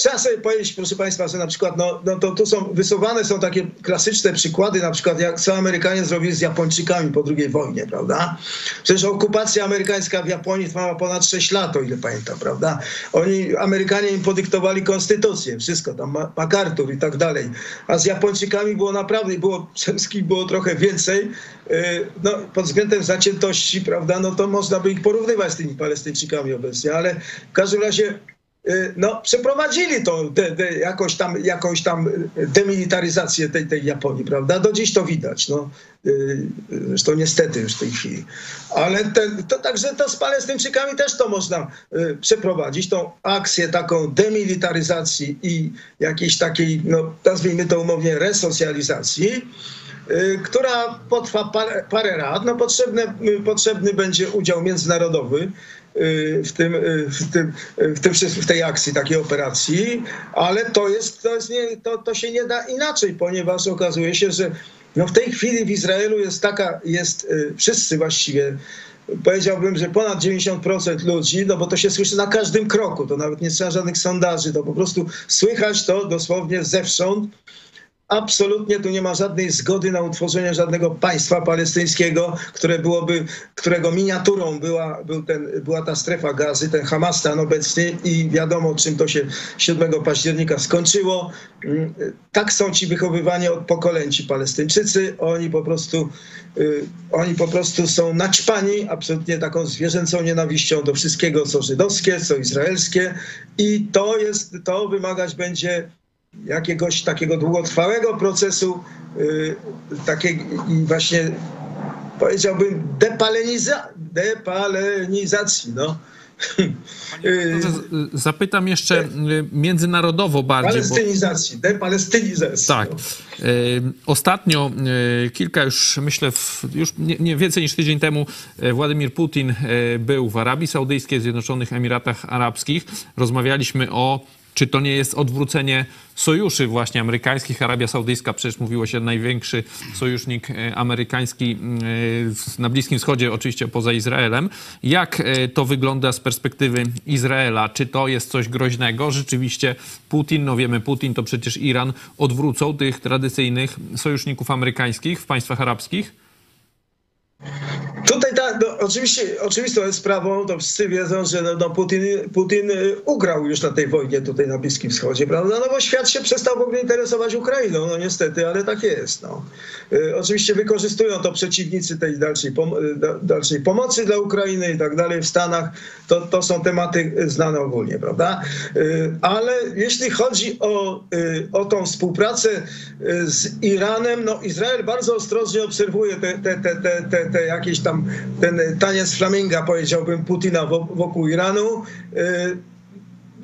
Trzeba sobie powiedzieć, proszę Państwa, że na przykład no, no to tu są wysuwane są takie klasyczne przykłady, na przykład jak co Amerykanie zrobili z Japończykami po II wojnie, prawda? Przecież okupacja amerykańska w Japonii trwała ponad 6 lat, o ile pamiętam, prawda? Oni, Amerykanie im podyktowali konstytucję, wszystko, tam MacArthur i tak dalej. A z Japończykami było naprawdę, było wszystkich było trochę więcej. Y, no, pod względem zaciętości, prawda, no to można by ich porównywać z tymi Palestyńczykami obecnie, ale w każdym razie no, przeprowadzili to, de, de, jakąś, tam, jakąś tam demilitaryzację tej, tej Japonii, prawda? Do dziś to widać, no. Y, zresztą niestety już w tej chwili. Ale to także to z Palestyńczykami też to można y, przeprowadzić, tą akcję taką demilitaryzacji i jakiejś takiej, no nazwijmy to umownie, resocjalizacji, która potrwa parę, parę lat. No, potrzebny, potrzebny będzie udział międzynarodowy. W tym, w tym, w tym w tej akcji, takiej operacji, ale to jest, to jest nie, to, to się nie da inaczej, ponieważ okazuje się, że no w tej chwili w Izraelu jest taka, jest wszyscy właściwie powiedziałbym, że ponad 90% ludzi, no bo to się słyszy na każdym kroku, to nawet nie trzeba żadnych sondaży, to po prostu słychać to dosłownie zewsząd, Absolutnie tu nie ma żadnej zgody na utworzenie żadnego państwa palestyńskiego, które byłoby, którego miniaturą była, był ten, była ta strefa gazy, ten Hamastan obecny i wiadomo czym to się 7 października skończyło. Mm, tak są ci wychowywani od pokoleń ci Palestyńczycy. Oni po prostu, y, oni po prostu są naćpani absolutnie taką zwierzęcą nienawiścią do wszystkiego, co żydowskie, co izraelskie i to jest, to wymagać będzie jakiegoś takiego długotrwałego procesu, yy, takiej właśnie powiedziałbym depaleniza, depalenizacji. No. Y, zapytam jeszcze y, międzynarodowo bardziej. Palestynizacji, bo... depalestynizacji. Tak. No. Ostatnio, kilka już myślę, już nie, nie, więcej niż tydzień temu, Władimir Putin był w Arabii Saudyjskiej, Zjednoczonych Emiratach Arabskich. Rozmawialiśmy o czy to nie jest odwrócenie sojuszy właśnie amerykańskich? Arabia Saudyjska, przecież mówiło się, największy sojusznik e, amerykański e, na Bliskim Wschodzie, oczywiście poza Izraelem. Jak e, to wygląda z perspektywy Izraela? Czy to jest coś groźnego? Rzeczywiście Putin, no wiemy, Putin to przecież Iran, odwrócą tych tradycyjnych sojuszników amerykańskich w państwach arabskich? Tutaj ta, no, oczywiście, oczywistą jest sprawą, to wszyscy wiedzą, że no, no Putin, Putin y, ugrał już na tej wojnie tutaj na Bliskim Wschodzie, prawda? No bo świat się przestał w ogóle interesować Ukrainą, no niestety, ale tak jest. No. Y, oczywiście wykorzystują to przeciwnicy tej dalszej, pom y, dalszej pomocy dla Ukrainy i tak dalej w Stanach. To, to są tematy znane ogólnie, prawda? Ale jeśli chodzi o, o tą współpracę z Iranem, no Izrael bardzo ostrożnie obserwuje te, te, te, te, te jakieś tam ten taniec flaminga, powiedziałbym, Putina wokół Iranu.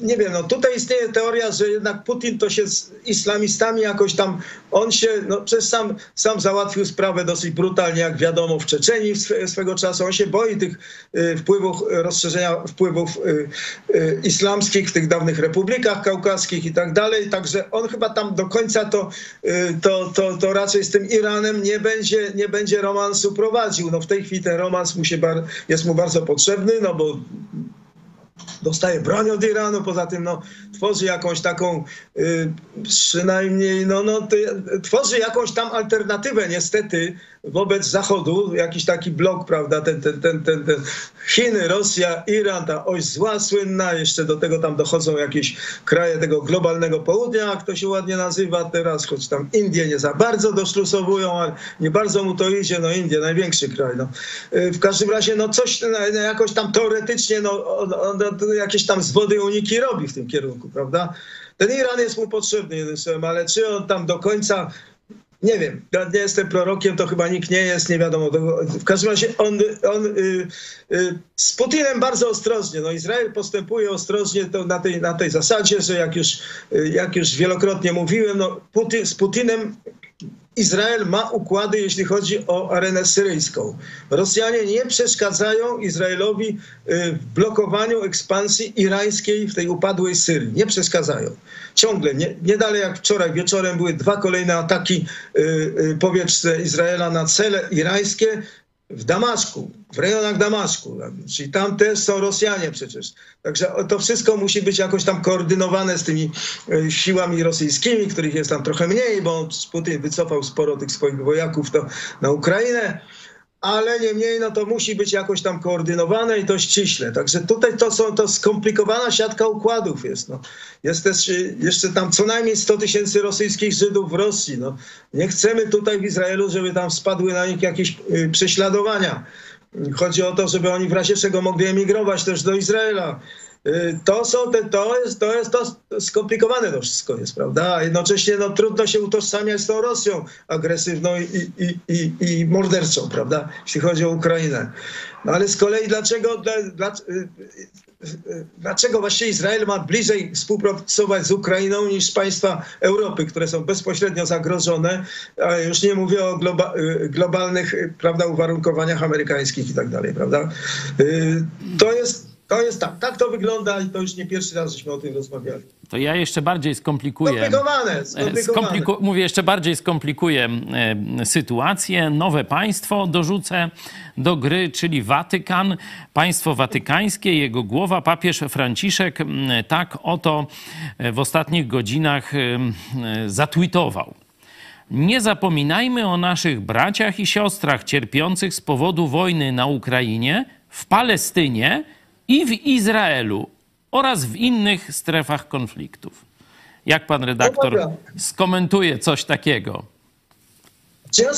Y, nie wiem, no tutaj istnieje teoria, że jednak Putin to się z islamistami jakoś tam, on się, no przecież sam, sam załatwił sprawę dosyć brutalnie, jak wiadomo, w Czeczeniu swego czasu. On się boi tych y, wpływów, rozszerzenia wpływów y, y, islamskich w tych dawnych republikach kaukaskich i tak dalej. Także on chyba tam do końca to, y, to, to, to raczej z tym Iranem nie będzie, nie będzie romansu prowadził. No w tej chwili ten romans mu się bar, jest mu bardzo potrzebny, no bo dostaje broń od Iranu, poza tym no, tworzy jakąś taką y, przynajmniej, no, no, tworzy jakąś tam alternatywę niestety wobec Zachodu, jakiś taki blok, prawda, ten, ten, ten, ten, ten Chiny, Rosja, Iran, ta oś zła słynna, jeszcze do tego tam dochodzą jakieś kraje tego globalnego południa, jak to się ładnie nazywa teraz, choć tam Indie nie za bardzo doszlusowują, ale nie bardzo mu to idzie, no Indie, największy kraj, no. Y, w każdym razie, no coś no, no jakoś tam teoretycznie, no, jakieś tam zwody uniki robi w tym kierunku, prawda? Ten Iran jest mu potrzebny, jednym słowem, ale czy on tam do końca nie wiem, ja nie jestem prorokiem, to chyba nikt nie jest, nie wiadomo. W każdym razie on, on y, y, z Putinem bardzo ostrożnie. No Izrael postępuje ostrożnie na, tej, na tej zasadzie, że jak już, y, jak już wielokrotnie mówiłem, no Putin, z Putinem Izrael ma układy, jeśli chodzi o arenę syryjską. Rosjanie nie przeszkadzają Izraelowi y, w blokowaniu ekspansji irańskiej w tej upadłej Syrii. Nie przeszkadzają. Ciągle, nie, nie dalej jak wczoraj wieczorem były dwa kolejne ataki y, y, powietrzne Izraela na cele irańskie w Damaszku, w rejonach Damaszku. Czyli tam też są Rosjanie przecież. Także to wszystko musi być jakoś tam koordynowane z tymi e, siłami rosyjskimi, których jest tam trochę mniej, bo Putin wycofał sporo tych swoich wojaków to, na Ukrainę ale niemniej no to musi być jakoś tam koordynowane i to ściśle. Także tutaj to są to skomplikowana siatka układów jest. No. Jest też y, jeszcze tam co najmniej 100 tysięcy rosyjskich Żydów w Rosji. No. Nie chcemy tutaj w Izraelu, żeby tam spadły na nich jakieś y, prześladowania. Chodzi o to, żeby oni w razie czego mogli emigrować też do Izraela. Y, to są te, to jest, to jest to skomplikowane to wszystko jest, prawda? Jednocześnie no, trudno się utożsamiać z tą Rosją agresywną i, i, i, i morderczą, prawda? Jeśli chodzi o Ukrainę. No ale z kolei dlaczego, dla, dla, y, y, dlaczego właściwie Izrael ma bliżej współpracować z Ukrainą niż państwa Europy, które są bezpośrednio zagrożone, a już nie mówię o globa, globalnych prawda, uwarunkowaniach amerykańskich i tak dalej, prawda? To jest To jest tak, tak to wygląda i to już nie pierwszy raz żeśmy o tym rozmawiali. To ja jeszcze bardziej skomplikuję. Skomplikowane, skomplikowane. Skompliku- mówię, jeszcze bardziej skomplikuję e, sytuację. Nowe państwo dorzucę do gry, czyli Watykan. Państwo watykańskie, jego głowa, papież Franciszek, tak oto e, w ostatnich godzinach e, m, e, zatweetował. Nie zapominajmy o naszych braciach i siostrach cierpiących z powodu wojny na Ukrainie, w Palestynie i w Izraelu oraz w innych strefach konfliktów. Jak pan redaktor dobra. skomentuje coś takiego? Czy ja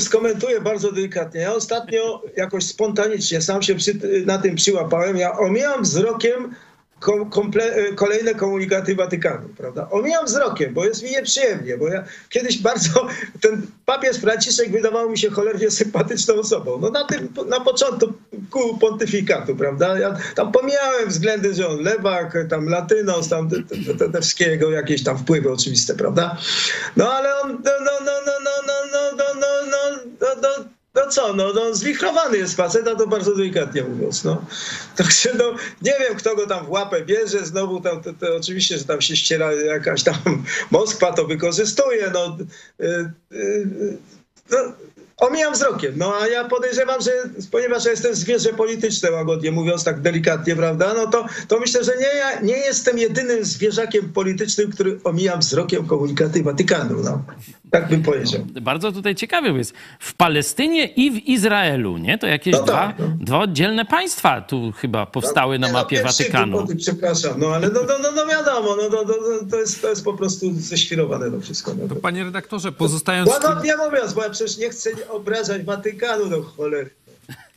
skomentuję bardzo delikatnie. Ja ostatnio jakoś spontanicznie sam się przy, na tym przyłapałem. Ja omijam wzrokiem komple, kolejne komunikaty Watykanu, prawda? Omijam wzrokiem, bo jest mi nieprzyjemnie, bo ja kiedyś bardzo, [LAUGHS] ten papież Franciszek wydawał mi się cholernie sympatyczną osobą. No na tym, na początku pontyfikatu, prawda? Ja tam pomijałem względy, że on lewak, tam latynos, tam te, te, te, te wszystkiego, jakieś tam wpływy oczywiste, prawda? No ale on, no, no, no, no, no, no, no, co, no, no zwichrowany jest facet, a to bardzo delikatnie mówiąc, no. Także no, nie wiem, kto go tam w łapę bierze, znowu tam, to, to oczywiście, że tam się ściera jakaś tam Moskwa to wykorzystuje, no, y, y, y, no omijam wzrokiem, no a ja podejrzewam, że ponieważ ja jestem zwierzę polityczne, łagodnie mówiąc tak delikatnie, prawda, no to, to myślę, że nie, ja nie jestem jedynym zwierzakiem politycznym, który omijam wzrokiem komunikaty Watykanu, no. Tak bym powiedział. Bardzo tutaj ciekawy jest. W Palestynie i w Izraelu, nie? To jakieś No dwa, tak, no. dwa oddzielne państwa tu chyba powstały na Nie, mapie no, pierwszy Watykanu. głupoty, Przepraszam, no ale no, no, no, no wiadomo, no, no, no, no, to, jest, to jest po prostu ześwirowane to wszystko. No. To panie redaktorze, pozostając Łagodnie mówiąc, bo ja przecież nie chcę obrażać Watykanu, no cholery.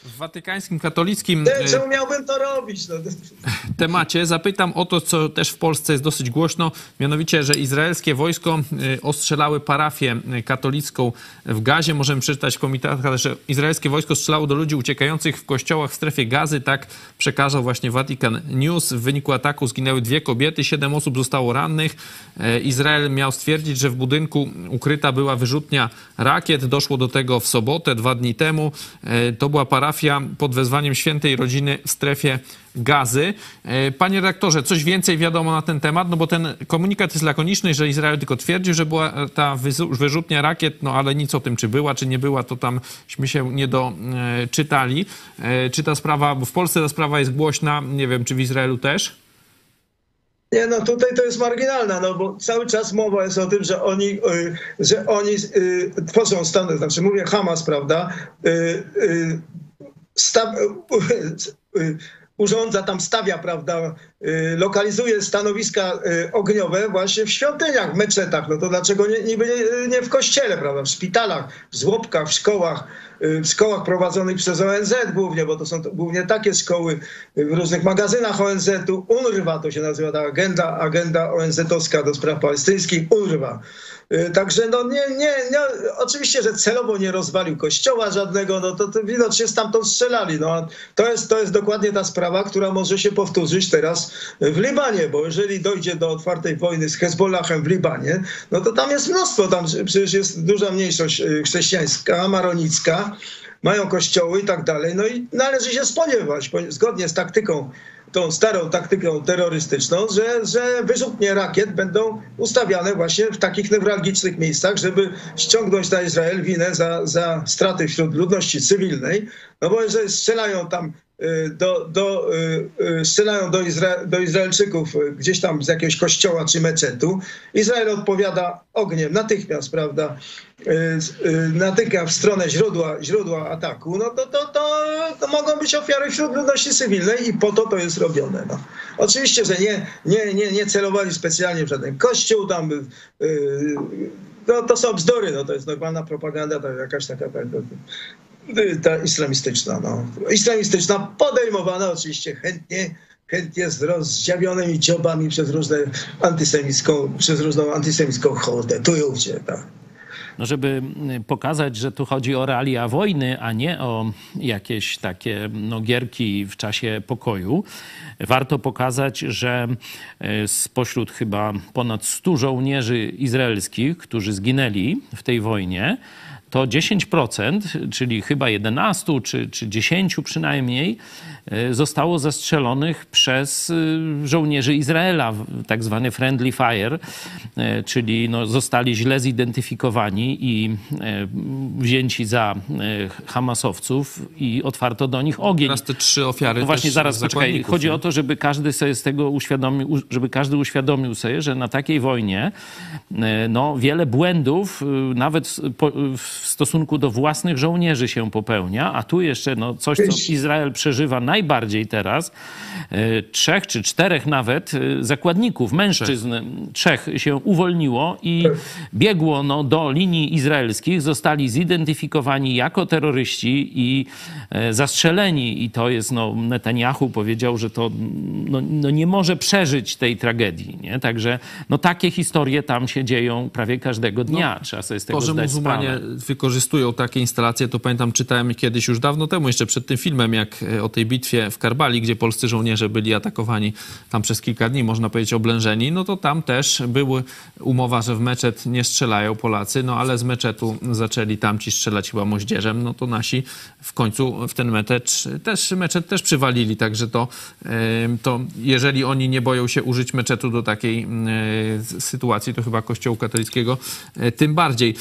Watykańskim, katolickim Nie, e, Czemu miałbym to robić? No, [LAUGHS] temacie zapytam o to, co też w Polsce jest dosyć głośno, mianowicie, że izraelskie wojsko y, ostrzelały parafię katolicką w Gazie. Możemy przeczytać w komitetach, że izraelskie wojsko strzelało do ludzi uciekających w kościołach w strefie Gazy. Tak przekazał właśnie Vatican News. W wyniku ataku zginęły dwie kobiety, siedem osób zostało rannych. E, Izrael miał stwierdzić, że w budynku ukryta była wyrzutnia rakiet. Doszło do tego w sobotę, dwa dni temu. E, To była parafia pod wezwaniem świętej rodziny w strefie gazy. E, Panie redaktorze, coś więcej wiadomo na ten temat? No bo ten komunikat jest lakoniczny, że Izrael tylko twierdził, że była e, ta wyrzutnia rakiet, no ale nic o tym, czy była, czy nie była, to tamśmy się nie doczytali. E, Czy ta sprawa, bo w Polsce ta sprawa jest głośna, nie wiem, czy w Izraelu też? Nie, no tutaj to jest marginalna, no bo cały czas mowa jest o tym, że oni, że oni tworzą stan, znaczy mówię Hamas, prawda, sta, y, urządza, tam stawia, prawda, y, lokalizuje stanowiska y, ogniowe właśnie w świątyniach, w meczetach, no to dlaczego nie, niby nie, w kościele, prawda, w szpitalach, w żłobkach, w szkołach, y, w szkołach prowadzonych przez ONZ głównie, bo to są głównie takie szkoły w różnych magazynach ONZ-u. UNRWA to się nazywa ta agenda, agenda ONZ-owska do spraw palestyńskich, UNRWA. Y, Także no nie, nie, nie, oczywiście, że celowo nie rozwalił kościoła żadnego, no to, to widocznie stamtąd strzelali. No, to, jest, to jest dokładnie ta sprawa, która może się powtórzyć teraz w Libanie, bo jeżeli dojdzie do otwartej wojny z Hezbollahem w Libanie, no to tam jest mnóstwo, tam przecież jest duża mniejszość y, chrześcijańska, maronicka, mają kościoły i tak dalej. No i należy się spodziewać, zgodnie z taktyką, tą starą taktyką terrorystyczną, że, że wyrzutnie rakiet będą ustawiane właśnie w takich newralgicznych miejscach, żeby ściągnąć na Izrael winę za, za straty wśród ludności cywilnej. No bo jeżeli strzelają tam do, do, y, y, strzelają do, Izra- do Izraelczyków y, gdzieś tam z jakiegoś kościoła czy meczetu, Izrael odpowiada ogniem natychmiast, prawda, y, y, natyka w stronę źródła, źródła ataku, no to, to, to, to mogą być ofiary wśród ludności cywilnej i po to to jest robione. No. Oczywiście, że nie, nie, nie, nie celowali specjalnie w żaden kościół, tam y, y, no, to są bzdury, no, to jest normalna propaganda, to jakaś taka, taka ta islamistyczna, no. Islamistyczna, podejmowana oczywiście chętnie, chętnie z rozdziawionymi dziobami przez różne antysemicką, przez różną antysemicką hołdę. Tu i ówdzie, tak. No żeby y, pokazać, że tu chodzi o realia wojny, a nie o jakieś takie no, gierki w czasie pokoju, warto pokazać, że y, spośród chyba ponad 100 żołnierzy izraelskich, którzy zginęli w tej wojnie, to 10%, czyli chyba 11 czy, czy 10 przynajmniej, zostało zastrzelonych przez e, żołnierzy Izraela, tak zwany friendly fire, e, czyli no, zostali źle zidentyfikowani i wzięci za Hamasowców i otwarto do nich ogień. Teraz te trzy ofiary. No właśnie, zaraz poczekaj. Chodzi nie? o to, żeby każdy sobie z tego uświadomił, żeby każdy uświadomił sobie, że na takiej wojnie no, wiele błędów, nawet w stosunku do własnych żołnierzy się popełnia, a tu jeszcze no, coś, co Izrael przeżywa najbardziej teraz. E, trzech czy czterech nawet e, zakładników, mężczyzn, trzech się uwolniło i biegło no, do linii izraelskich, zostali zidentyfikowani jako terroryści i e, zastrzeleni. I to jest, no, Netanyahu powiedział, że to no, no nie może przeżyć tej tragedii. Nie? Także no, takie historie tam się dzieją prawie każdego dnia. No, Trzeba sobie z tego zdać sprawę wykorzystują takie instalacje, to pamiętam, czytałem kiedyś już dawno temu, jeszcze przed tym filmem, jak o tej bitwie w Karbali, gdzie polscy żołnierze byli atakowani tam przez kilka dni, można powiedzieć oblężeni, no to tam też była umowa, że w meczet nie strzelają Polacy, no ale z meczetu zaczęli tamci strzelać chyba moździerzem, no to nasi w końcu w ten meczet też, meczet też przywalili, także to, to jeżeli oni nie boją się użyć meczetu do takiej e, sytuacji, to chyba Kościołu katolickiego e, tym bardziej.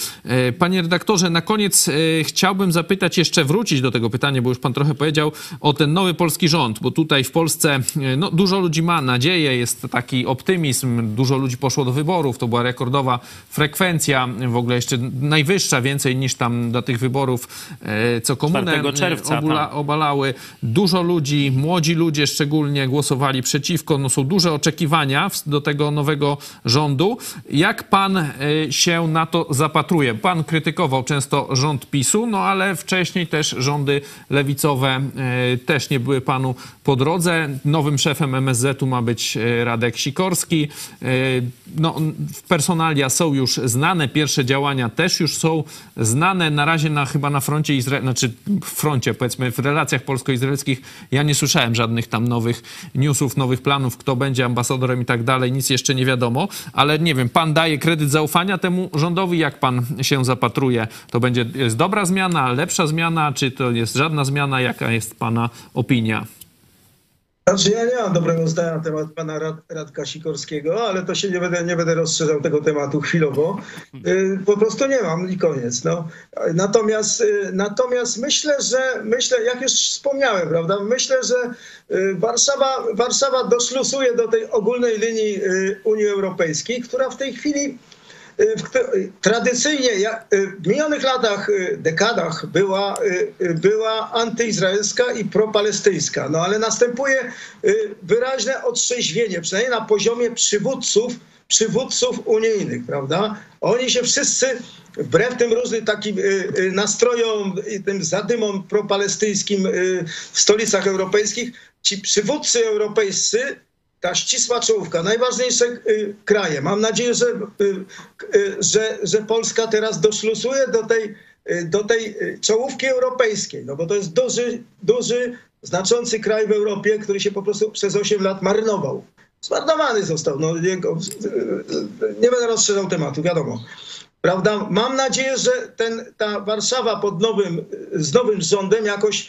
Panie redaktorze, na koniec e, chciałbym zapytać, jeszcze wrócić do tego pytania, bo już pan trochę powiedział o ten nowy polski rząd, bo tutaj w Polsce e, no, dużo ludzi ma nadzieję, jest taki optymizm, dużo ludzi poszło do wyborów, to była rekordowa frekwencja, w ogóle jeszcze najwyższa, więcej niż tam do tych wyborów, e, co komunę czerwca, obula, obalały. Dużo ludzi, młodzi ludzie szczególnie głosowali przeciwko, no są duże oczekiwania do tego nowego rządu. Jak pan się na to zapatruje? Pan krytykował często rząd PiSu, no ale wcześniej też rządy lewicowe e, też nie były panu po drodze. Nowym szefem MSZ-u ma być e, Radek Sikorski. E, no, personalia są już znane, pierwsze działania też już są znane. Na razie na, chyba na froncie Izraela, znaczy w froncie, powiedzmy w relacjach polsko-izraelskich ja nie słyszałem żadnych tam nowych newsów, nowych planów, kto będzie ambasadorem i tak dalej, nic jeszcze nie wiadomo, ale nie wiem, pan daje kredyt zaufania temu rządowi, jak pan się zapatruje to będzie jest dobra zmiana, lepsza zmiana, czy to jest żadna zmiana? Jaka jest Pana opinia? Znaczy ja nie mam dobrego zdania na temat pana Rad, Radka Sikorskiego, ale to się nie będę, nie będę rozszerzał tego tematu chwilowo. Y, po prostu nie mam i koniec. No. Natomiast, y, natomiast myślę, że myślę, jak już wspomniałem, prawda, myślę, że y, Warszawa, Warszawa doszlusuje do tej ogólnej linii Unii Europejskiej, która w tej chwili tradycyjnie y, w minionych latach, y, dekadach była, była antyizraelska i propalestyńska. No ale następuje wyraźne otrzeźwienie, przynajmniej na poziomie przywódców, przywódców unijnych, prawda? Oni się wszyscy, wbrew tym różnym takim nastrojom i tym zadymom propalestyńskim w stolicach europejskich, ci przywódcy europejscy ta ścisła czołówka, najważniejsze y, kraje. Mam nadzieję, że, y, y, że, że Polska teraz doszlusuje do tej, do tej czołówki europejskiej, no bo to jest duży, duży, znaczący kraj w Europie, który się po prostu przez 8 lat marnował. Zmarnowany został. No, nie, nie będę rozszerzał tematu, wiadomo. Prawda? Mam nadzieję, że ten, ta Warszawa pod nowym, z nowym rządem jakoś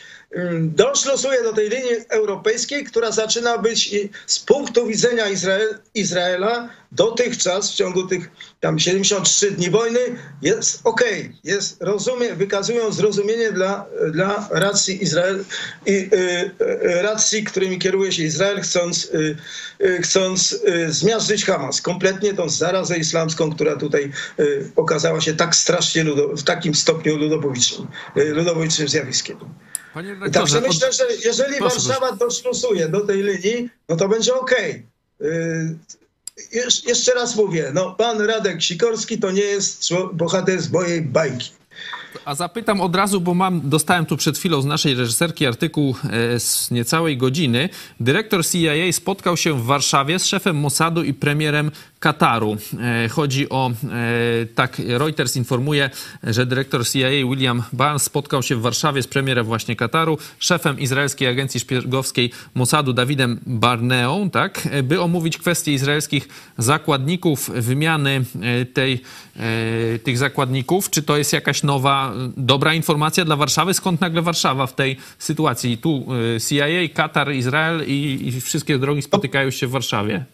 doszlosuje do tej linii europejskiej, która zaczyna być z punktu widzenia Izrael, Izraela dotychczas w ciągu tych tam 73 dni wojny jest ok, jest rozumie, wykazują zrozumienie dla, dla racji Izrael i y, y, racji, którymi kieruje się Izrael, chcąc, y, y chcąc y, zmiażdżyć Hamas. Kompletnie tą zarazę islamską, która tutaj y, okazała się tak strasznie ludo, w takim stopniu ludobójczym, ludobójczym zjawiskiem. Także myślę, że jeżeli proszę, Warszawa doszlusuje do tej linii, no to będzie ok. Yy, jeszcze raz mówię, no pan Radek Sikorski to nie jest bohater z mojej bajki. A zapytam od razu, bo mam, dostałem tu przed chwilą z naszej reżyserki artykuł e, z niecałej godziny. Dyrektor CIA spotkał się w Warszawie z szefem Mossadu i premierem Kataru. E, chodzi o, e, tak Reuters informuje, że dyrektor CIA William Barnes spotkał się w Warszawie z premierem właśnie Kataru, szefem izraelskiej agencji szpiegowskiej Mossadu Dawidem Barneą, tak, by omówić kwestie izraelskich zakładników, wymiany tej, tych zakładników. Czy to jest jakaś nowa, dobra informacja dla Warszawy? Skąd nagle Warszawa w tej sytuacji? Tu CIA, Katar, Izrael i, i wszystkie drogi spotykają się w Warszawie.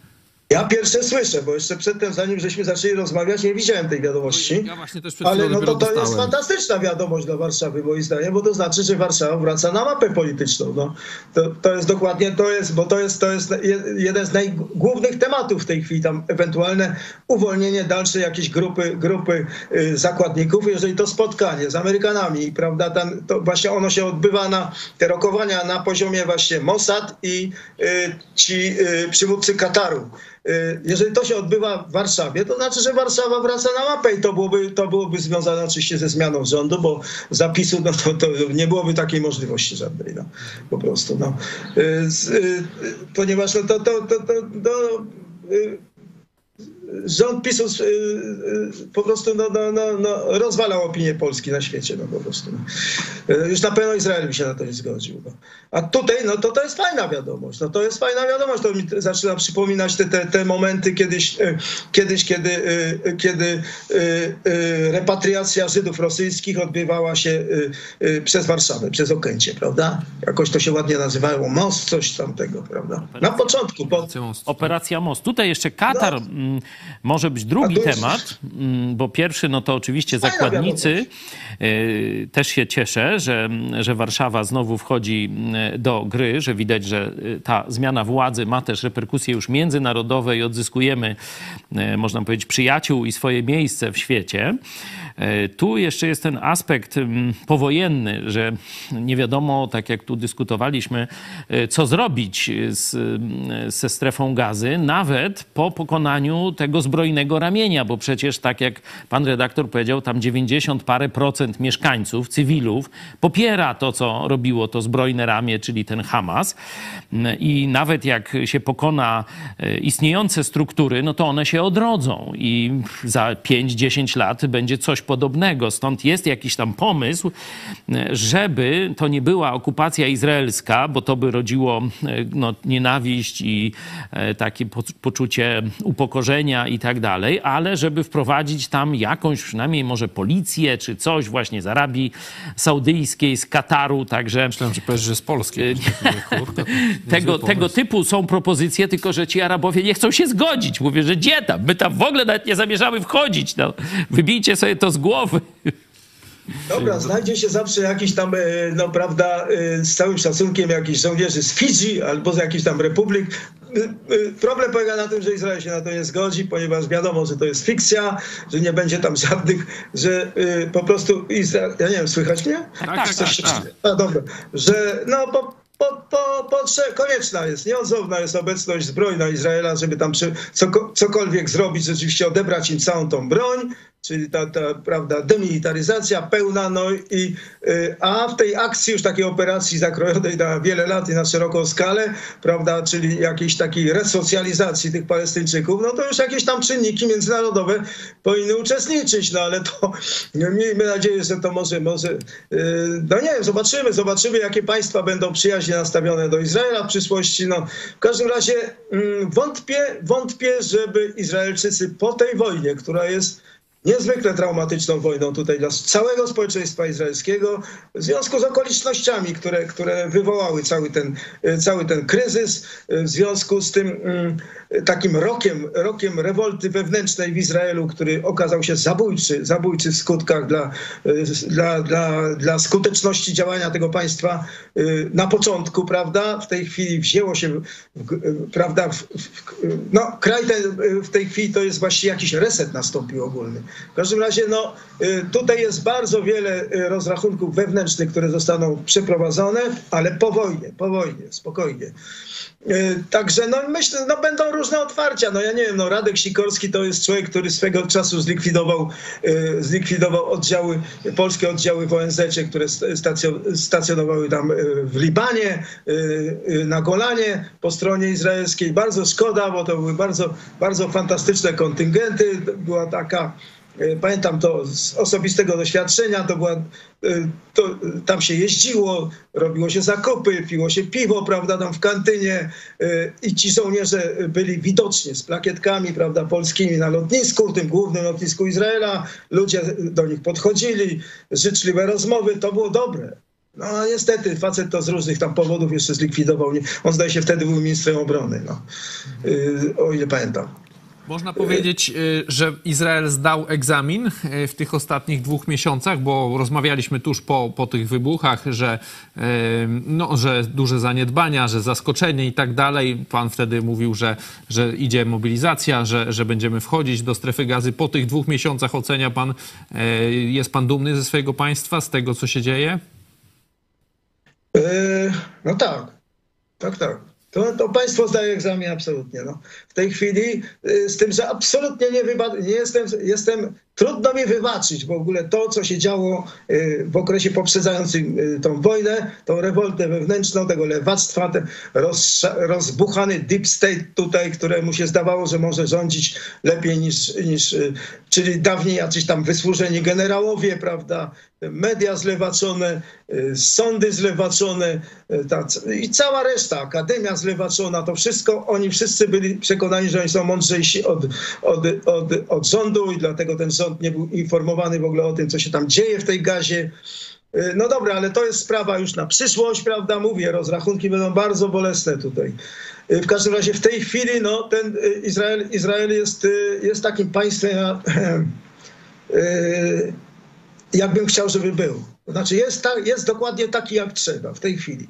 Ja pierwsze słyszę, bo jeszcze przedtem, zanim żeśmy zaczęli rozmawiać, nie widziałem tej wiadomości. Ja właśnie też przed Ale no to, to jest fantastyczna wiadomość dla Warszawy, moim zdaniem, bo to znaczy, że Warszawa wraca na mapę polityczną. No, to, to jest dokładnie, to jest, bo to jest, to jest jeden z najgłównych tematów w tej chwili, tam ewentualne uwolnienie dalszej jakiejś grupy, grupy y, zakładników, jeżeli to spotkanie z Amerykanami, prawda, tam, to właśnie ono się odbywa na, te rokowania na poziomie właśnie Mossad i y, ci y, przywódcy Kataru. Y, jeżeli to się odbywa w Warszawie, to znaczy, że Warszawa wraca na mapę i to byłoby, to byłoby związane oczywiście ze zmianą rządu, bo zapisu no to, to nie byłoby takiej możliwości żadnej, no, po prostu. No. Y, y, ponieważ no, to, to, to, to, to rząd PiSu y, y, po prostu no, no, no, no, rozwalał opinię Polski na świecie, no po prostu. No. Już na pewno Izrael by się na to nie zgodził. No. A tutaj, no to to jest fajna wiadomość. No to jest fajna wiadomość. To mi zaczyna przypominać te, te, te momenty kiedyś, y, kiedyś kiedy, kiedy repatriacja Żydów rosyjskich odbywała się przez Warszawę, przez Okęcie, prawda? Jakoś to się ładnie nazywało most, coś tamtego, prawda? Na początku. Po... Operacja Most. Tutaj jeszcze Katar no może być drugi temat, mm, bo pierwszy, no to oczywiście zakładnicy. Y, też się cieszę, że, że Warszawa znowu wchodzi y, do gry, że widać, że y, ta zmiana władzy ma też reperkusje już międzynarodowe i odzyskujemy, można powiedzieć, przyjaciół i swoje miejsce w świecie. Tu jeszcze jest ten aspekt mm, powojenny, że nie wiadomo, tak jak tu dyskutowaliśmy, co zrobić z, ze strefą gazy, nawet po pokonaniu tego zbrojnego ramienia, bo przecież tak jak pan redaktor powiedział, tam 90 parę procent mieszkańców, cywilów popiera to, co robiło to zbrojne ramię, czyli ten Hamas. I nawet jak się pokona e, istniejące struktury, no to one się odrodzą i za 5-10 lat będzie coś podobnego. Stąd jest jakiś tam pomysł, e, żeby to nie była okupacja izraelska, bo to by rodziło e, no, nienawiść i takie poczucie upokorzenia i tak dalej, ale żeby wprowadzić tam jakąś przynajmniej może policję czy coś właśnie z Arabii Saudyjskiej, z Kataru, także... Myślałem, że powiesz, że z Polski. [LAUGHS] tego, tego typu są propozycje, tylko że ci Arabowie nie chcą się zgodzić. Mówię, że gdzie tam? My tam w ogóle nawet nie zamierzamy wchodzić. No, wybijcie sobie to z głowy. Dobra, znajdzie się zawsze jakiś tam, e, no prawda, e, z całym szacunkiem jakiś żołnierzy z Fidżi albo z jakichś tam republik. E, problem polega na tym, że Izrael się na to nie zgodzi, ponieważ wiadomo, że to jest fikcja, że nie będzie tam żadnych, że po prostu Izrael, ja nie wiem, słychać mnie? Tak, tak, tak, tak. A, dobra, że no po, po, po, po, konieczna jest, nieodzowna jest obecność zbrojna Izraela, żeby tam przy, cokolwiek zrobić, rzeczywiście odebrać im całą tą broń, czyli ta, ta prawda, demilitaryzacja pełna, no i, y, a w tej akcji już takiej operacji zakrojonej na wiele lat i na szeroką skalę, prawda, czyli jakiejś takiej resocjalizacji tych Palestyńczyków, no to już jakieś tam czynniki międzynarodowe powinny uczestniczyć, no ale to no, miejmy nadzieję, że to może, może y, no nie wiem, zobaczymy, zobaczymy, jakie państwa będą przyjaźnie nastawione do Izraela w przyszłości, no. W każdym razie mm, wątpię, wątpię, żeby Izraelczycy po tej wojnie, która jest niezwykle traumatyczną wojną tutaj dla całego społeczeństwa izraelskiego w związku z okolicznościami, które, które wywołały cały ten, cały ten kryzys, w związku z tym mm, takim rokiem, rokiem rewolty wewnętrznej w Izraelu, który okazał się zabójczy, zabójczy w skutkach dla, dla, dla, dla skuteczności działania tego państwa na początku, prawda? W tej chwili wzięło się, prawda? W, w, no, kraj ten w tej chwili to jest właściwie jakiś reset nastąpił ogólny. W każdym razie no, tutaj jest bardzo wiele rozrachunków wewnętrznych, które zostaną przeprowadzone, ale po wojnie, po wojnie, spokojnie. E, także no myślę, no będą różne otwarcia. No ja nie wiem, no Radek Sikorski to jest człowiek, który swego czasu zlikwidował, zlikwidował oddziały, polskie oddziały w ONZ, które stacjonowały tam w Libanie, na Golanie po stronie izraelskiej. Bardzo szkoda, bo to były bardzo, bardzo fantastyczne kontyngenty. Była taka pamiętam to z osobistego doświadczenia, to była, e, to, tam się jeździło, robiło się zakupy, piło się piwo, prawda, tam w kantynie e, i ci żołnierze byli widocznie z plakietkami, prawda, polskimi na lotnisku, tym głównym lotnisku Izraela. Ludzie do nich podchodzili, życzliwe rozmowy, to było dobre. No a niestety facet to z różnych tam powodów jeszcze zlikwidował. On zdaje się wtedy był ministrem obrony, no, o ile pamiętam. Można powiedzieć, y, że Izrael zdał egzamin y, w tych ostatnich dwóch miesiącach, bo rozmawialiśmy tuż po, po tych wybuchach, że, y, no, że duże zaniedbania, że zaskoczenie i tak dalej. Pan wtedy mówił, że, że idzie mobilizacja, że, że będziemy wchodzić do strefy gazy. Po tych dwóch miesiącach ocenia pan, jest pan dumny ze swojego państwa, z tego, co się dzieje? No tak, tak, tak. To, to państwo zdaje egzamin absolutnie. No. W tej chwili, y, z tym, że absolutnie nie, nie jestem, jestem Trudno mi wybaczyć w ogóle to, co się działo y, w okresie poprzedzającym y, tą wojnę, tą rewoltę wewnętrzną, tego lewactwa, ten rozbuchany deep state tutaj, któremu się zdawało, że może rządzić lepiej niż, niż czyli dawniej jacyś tam wysłużeni generałowie, prawda, media zlewaczone, sądy zlewaczone i cała reszta, akademia zlewaczona, to wszystko, oni wszyscy byli przekonani, że oni są mądrzejsi od, od, od, od rządu i dlatego ten rząd nie był informowany w ogóle o tym, co się tam dzieje w tej gazie. Y, no dobra, ale to jest sprawa już na przyszłość, prawda? Mówię, rozrachunki będą bardzo bolesne tutaj. Y, w każdym razie w tej chwili no, ten y, Izrael, Izrael jest, jest takim państwem, [CLEARS THROAT] jakbym chciał, żeby był. Znaczy jest, ta, jest dokładnie taki, jak trzeba w tej chwili.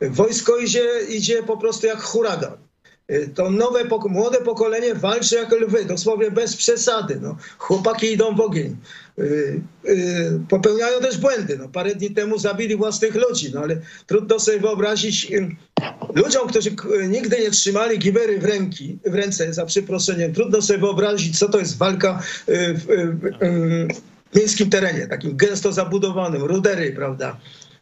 Wojsko idzie, idzie po prostu jak huragan. Y, to nowe, młode pokolenie walczy jak lwy, dosłownie bez przesady. No. Chłopaki idą w ogień. Y, y, popełniają też błędy. No, parę dni temu zabili własnych ludzi, no ale trudno sobie wyobrazić ludziom, którzy nigdy nie trzymali gibery w, ręki, w ręce, za przeproszeniem, trudno sobie wyobrazić, co to jest walka miejskim terenie, takim gęsto zabudowanym, rudery, prawda.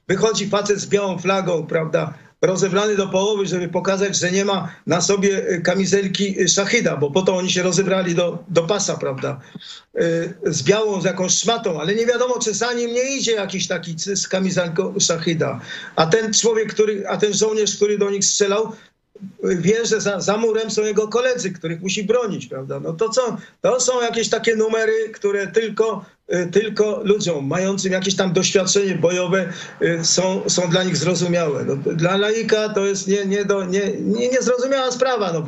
Wychodzi facet z białą flagą, prawda, rozebrany do połowy, żeby pokazać, że nie ma na sobie y, kamizelki y, szachida, bo po to oni się rozebrali do, do pasa, prawda, y, z białą, z jakąś szmatą, ale nie wiadomo, czy za nim nie idzie jakiś taki z kamizelką szachida. A ten człowiek, który, a ten żołnierz, który do nich strzelał, wie, że za, za, murem są jego koledzy, których musi bronić, prawda? No to co? To są jakieś takie numery, które tylko Y, tylko ludziom mającym jakieś tam doświadczenie bojowe y, są, są dla nich zrozumiałe. No, dla laika to jest nie, nie, do, nie, nie, niezrozumiała sprawa, no,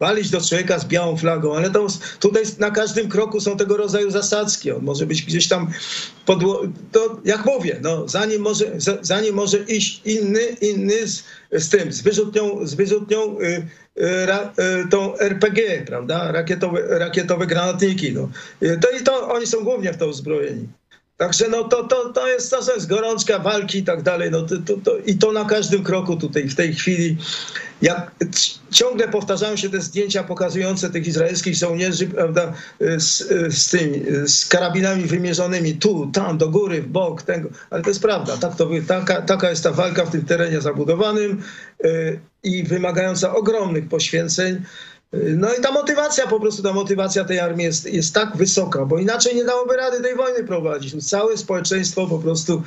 walić do człowieka z białą flagą, ale to tutaj na każdym kroku są tego rodzaju zasadzki. On może być gdzieś tam podło... To jak mówię, no, zanim, może, zanim może iść inny, inny z, z tym, z wyrzutnią, z wyrzutnią y, ra, tą RPG, prawda, rakietowe, rakietowe granatniki. No. To i to oni są głównie w to uzbrojeni. Także no to, to, to, jest, jest gorączka walki i tak dalej. No to, to, to, I to na każdym kroku tutaj w tej chwili. Jak ciągle powtarzają się te zdjęcia pokazujące tych izraelskich żołnierzy prawda, z, z tymi, z karabinami wymierzonymi tu, tam, do góry, w bok, tego. Ale to jest prawda. Tak to, taka, taka jest ta walka w tym terenie zabudowanym i wymagająca ogromnych poświęceń. No i ta motywacja, po prostu ta motywacja tej armii jest, jest tak wysoka, bo inaczej nie dałoby rady tej wojny prowadzić. Całe społeczeństwo po prostu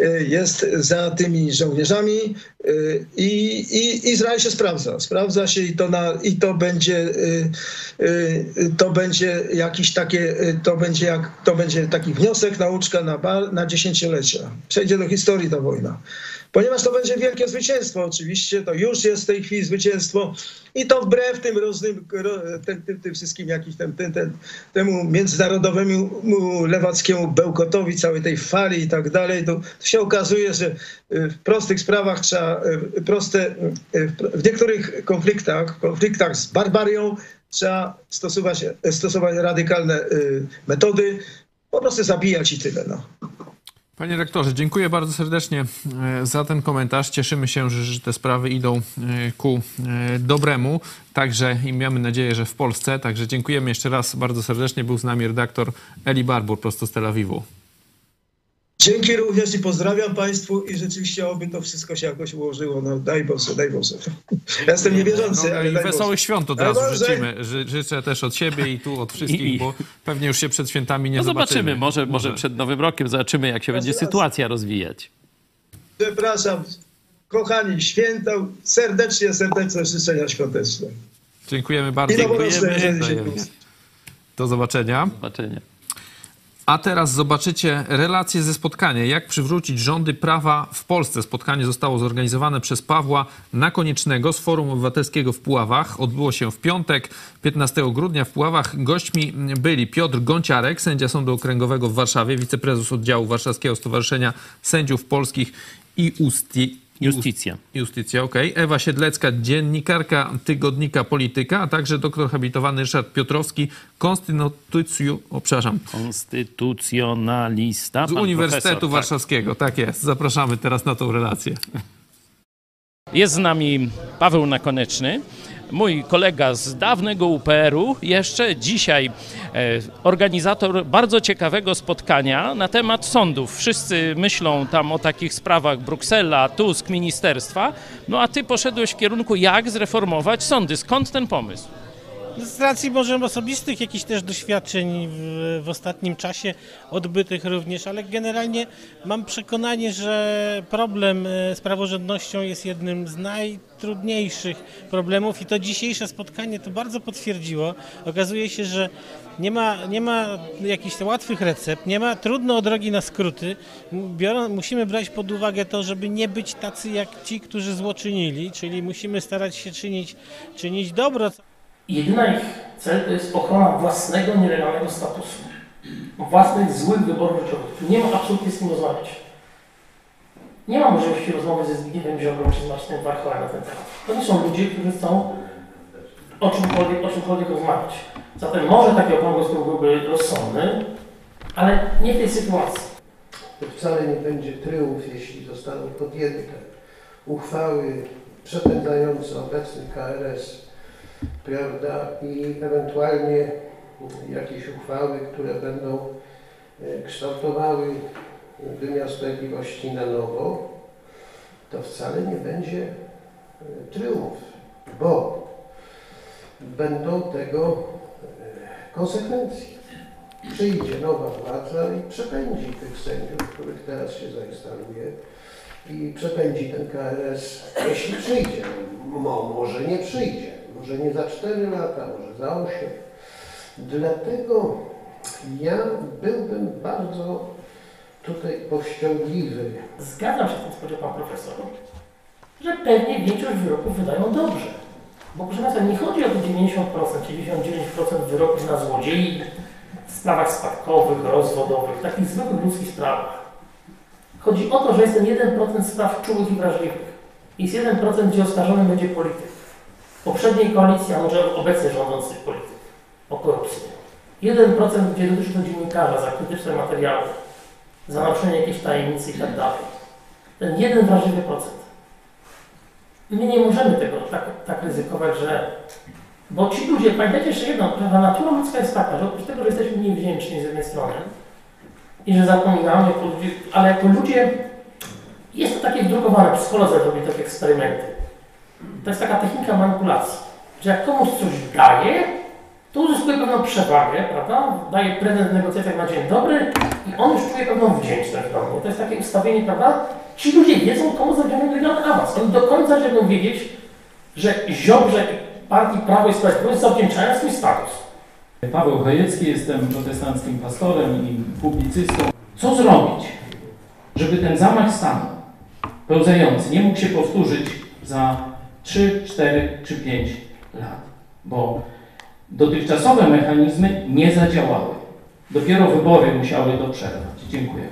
y, jest za tymi żołnierzami y, i, i Izrael się sprawdza. Sprawdza się i to, na, i to będzie y, to będzie jakiś takie, to będzie, jak, to będzie taki wniosek, nauczka na, na dziesięciolecia. Przejdzie do historii ta wojna ponieważ to będzie wielkie zwycięstwo oczywiście, to już jest w tej chwili zwycięstwo i to wbrew tym różnym, tym, tym, tym wszystkim tem, temu międzynarodowemu lewackiemu bełkotowi, całej tej fali i tak dalej, to, to się okazuje, że y, w prostych sprawach trzeba, y, proste, y, w niektórych konfliktach, konfliktach z barbarią trzeba stosować, stosować radykalne metody, po prostu zabijać i tyle. No. Panie rektorze, dziękuję bardzo serdecznie e, za ten komentarz. Cieszymy się, że, te sprawy idą e, ku e, dobremu, także i mamy nadzieję, że w Polsce. Także dziękujemy jeszcze raz bardzo serdecznie. Był z nami redaktor Eli Barbur prosto z Tel Awiwu. Dzięki również i pozdrawiam Państwu i rzeczywiście oby to wszystko się jakoś ułożyło. No daj Boże, daj Boże. Ja jestem niewierzący, No, ale I daj wesołych Boże. świąt od razu Boże. życzymy. Ży, życzę też od siebie i tu od wszystkich, I- i- bo pewnie już się przed świętami nie No zobaczymy. zobaczymy, może, może przed Nowym Rokiem zobaczymy, jak się będzie raz. sytuacja rozwijać. Przepraszam, kochani, święta, serdecznie, serdeczne życzenia świąteczne. Dziękujemy bardzo. I Dziękujemy. Do zobaczenia. Zobaczenia. A teraz zobaczycie relacje ze spotkania. Jak przywrócić rządy prawa w Polsce. Spotkanie zostało zorganizowane przez Pawła Nakoniecznego z Forum Obywatelskiego w Puławach. Odbyło się w piątek, 15 grudnia w Puławach. Gośćmi byli Piotr Gąciarek, sędzia Sądu Okręgowego w Warszawie, wiceprezes oddziału Warszawskiego Stowarzyszenia Sędziów Polskich i Usti. Justicja. Justycja, okej. Ewa Siedlecka, dziennikarka tygodnika Polityka, a także doktor habilitowany Ryszard Piotrowski, konstytucju, o przepraszam, Konstytucjonalista. z Uniwersytetu profesor, tak. Warszawskiego. Tak jest. Zapraszamy teraz na tą relację. Jest z nami Paweł Nakoneczny, mój kolega z dawnego UPR-u, jeszcze dzisiaj e, organizator bardzo ciekawego spotkania na temat sądów. Wszyscy myślą tam o takich sprawach Bruksela, Tusk, ministerstwa, no a ty poszedłeś w kierunku jak zreformować sądy. Skąd ten pomysł? Z racji może osobistych jakichś też doświadczeń w, w ostatnim czasie, odbytych również, ale generalnie mam przekonanie, że problem e, z praworządnością jest jednym z najtrudniejszych problemów i to dzisiejsze spotkanie to bardzo potwierdziło. Okazuje się, że nie ma, nie ma jakichś łatwych recept, nie ma trudno drogi na skróty. Biorą, musimy brać pod uwagę to, żeby nie być tacy jak ci, którzy złoczynili, czyli musimy starać się czynić, czynić dobro. Jedyna ich cel to jest ochrona własnego, nielegalnego statusu. Własnych złych wyborów życiowych. Nie ma absolutnie z kim rozmawiać. Nie ma możliwości rozmowy ze Zbigniewem Ziobrą czy z Marcinem Warchołem na ten temat. To nie są ludzie, którzy chcą o czymkolwiek, o czymkolwiek rozmawiać. Zatem może taki okrągły stół byłby rozsądny, ale nie w tej sytuacji. To wcale nie będzie tryumf, jeśli zostaną podjęte uchwały przepędzające obecny KRS, prawda, i ewentualnie jakieś uchwały, które będą e, kształtowały wymiar sprawiedliwości na nowo, to wcale nie będzie e, tryumf, bo będą tego e, konsekwencje przyjdzie nowa władza i przepędzi tych sędziów, których teraz się zainstaluje i przepędzi ten KRS, jeśli przyjdzie. Mo, może nie przyjdzie, może nie za 4 lata, może za 8. Dlatego ja byłbym bardzo tutaj powściągliwy. Zgadzam się z tym, co powiedział Pan Profesor, że pewnie większość wyroków wydają dobrze. Bo proszę Państwa, nie chodzi o te 90% czy 99% wyroków na złodziei, w sprawach spadkowych, rozwodowych, takich zwykłych ludzkich sprawach. Chodzi o to, że jest ten 1% spraw czułych i wrażliwych. Jest 1%, gdzie oskarżony będzie polityk. Poprzedniej koalicji, a może obecnie rządzący polityk o korupcję. 1%, gdzie dotyczy to dziennikarza za krytyczne materiały, za naruszenie jakiejś tajemnicy i tak dalej. Ten jeden wrażliwy procent. My nie możemy tego tak, tak ryzykować, że. Bo ci ludzie, pamiętajcie jeszcze jedno, prawda, natura ludzka jest taka, że oprócz tego, że jesteśmy niewdzięczni z jednej strony i że zapominamy, ale jako ludzie jest to takie wdrukowane, psycholodzy robi takie eksperymenty. To jest taka technika manipulacji, że jak komuś coś daje, to uzyskuje pewną przewagę, prawda? Daje prezent w negocjacjach na dzień dobry i on już czuje pewną wdzięczność do mnie. To jest takie ustawienie, prawda? Ci ludzie wiedzą, komu zawdzięczamy wygrany awans. Oni do końca będą wiedzieć, że Ziobrze i partii Prawo i Sprawiedliwość zawdzięczają swój status. Paweł Chojecki, jestem protestanckim pastorem i publicystą. Co zrobić, żeby ten zamach stanu pełzający nie mógł się powtórzyć za 3, 4 czy 5 lat? Bo dotychczasowe mechanizmy nie zadziałały. Dopiero wybory musiały to przerwać. Dziękuję.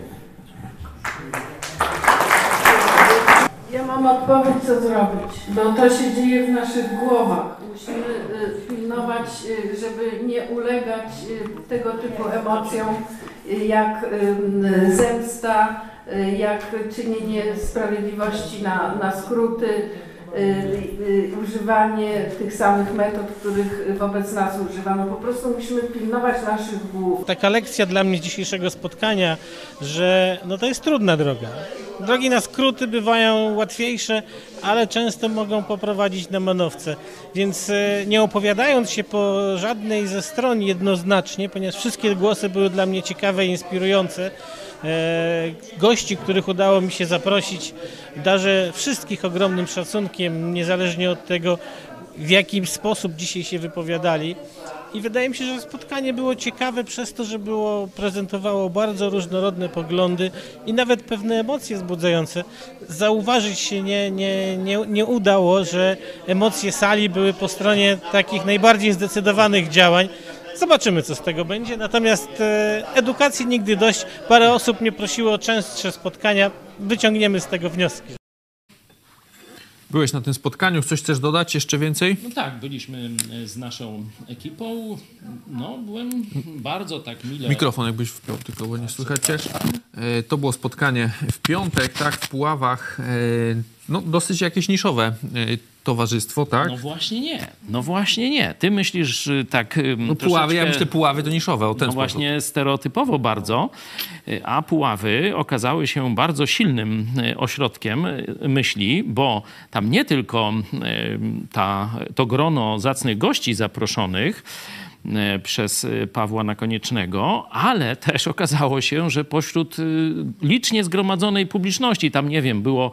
Ja mam odpowiedź, co zrobić, bo to się dzieje w naszych głowach. Musimy y, pilnować, y, żeby nie ulegać y, tego typu emocjom, jak zemsta, jak czynienie sprawiedliwości na, na skróty, używanie tych samych metod, których wobec nas używano. Po prostu musimy pilnować naszych głów. Taka lekcja dla mnie z dzisiejszego spotkania, że no to jest trudna droga. Drogi na skróty bywają łatwiejsze, ale często mogą poprowadzić na manowce. Więc e, nie opowiadając się po żadnej ze stron jednoznacznie, ponieważ wszystkie głosy były dla mnie ciekawe i inspirujące, gości, których udało mi się zaprosić, darzę wszystkich ogromnym szacunkiem, niezależnie od tego, w jaki sposób dzisiaj się wypowiadali. I wydaje mi się, że spotkanie było ciekawe przez to, że było, prezentowało bardzo różnorodne poglądy i nawet pewne emocje wzbudzające. Zauważyć się nie, nie, nie, nie udało, że emocje sali były po stronie takich najbardziej zdecydowanych działań. Zobaczymy, co z tego będzie. Natomiast e, edukacji nigdy dość. Parę osób mnie prosiło o częstsze spotkania. Wyciągniemy z tego wnioski. Byłeś na tym spotkaniu, coś chcesz dodać jeszcze więcej? No tak, byliśmy e, z naszą ekipą. No, byłem bardzo tak mile. Mikrofon jakbyś wpiął, tylko bo nie słychać. E, To było spotkanie w piątek, tak, w Puławach. No, dosyć jakieś niszowe towarzystwo, tak? No właśnie nie. No właśnie nie. Ty myślisz y, tak. ym, No Puławy, ja myślę Puławy to niszowe, o ten No sposób. właśnie stereotypowo bardzo, y, a Puławy okazały się bardzo silnym y, ośrodkiem y, myśli, bo tam nie tylko y, ta, to grono zacnych gości zaproszonych y, przez y, Pawła Nakoniecznego, ale też okazało się, że pośród y, licznie zgromadzonej publiczności, tam nie wiem, było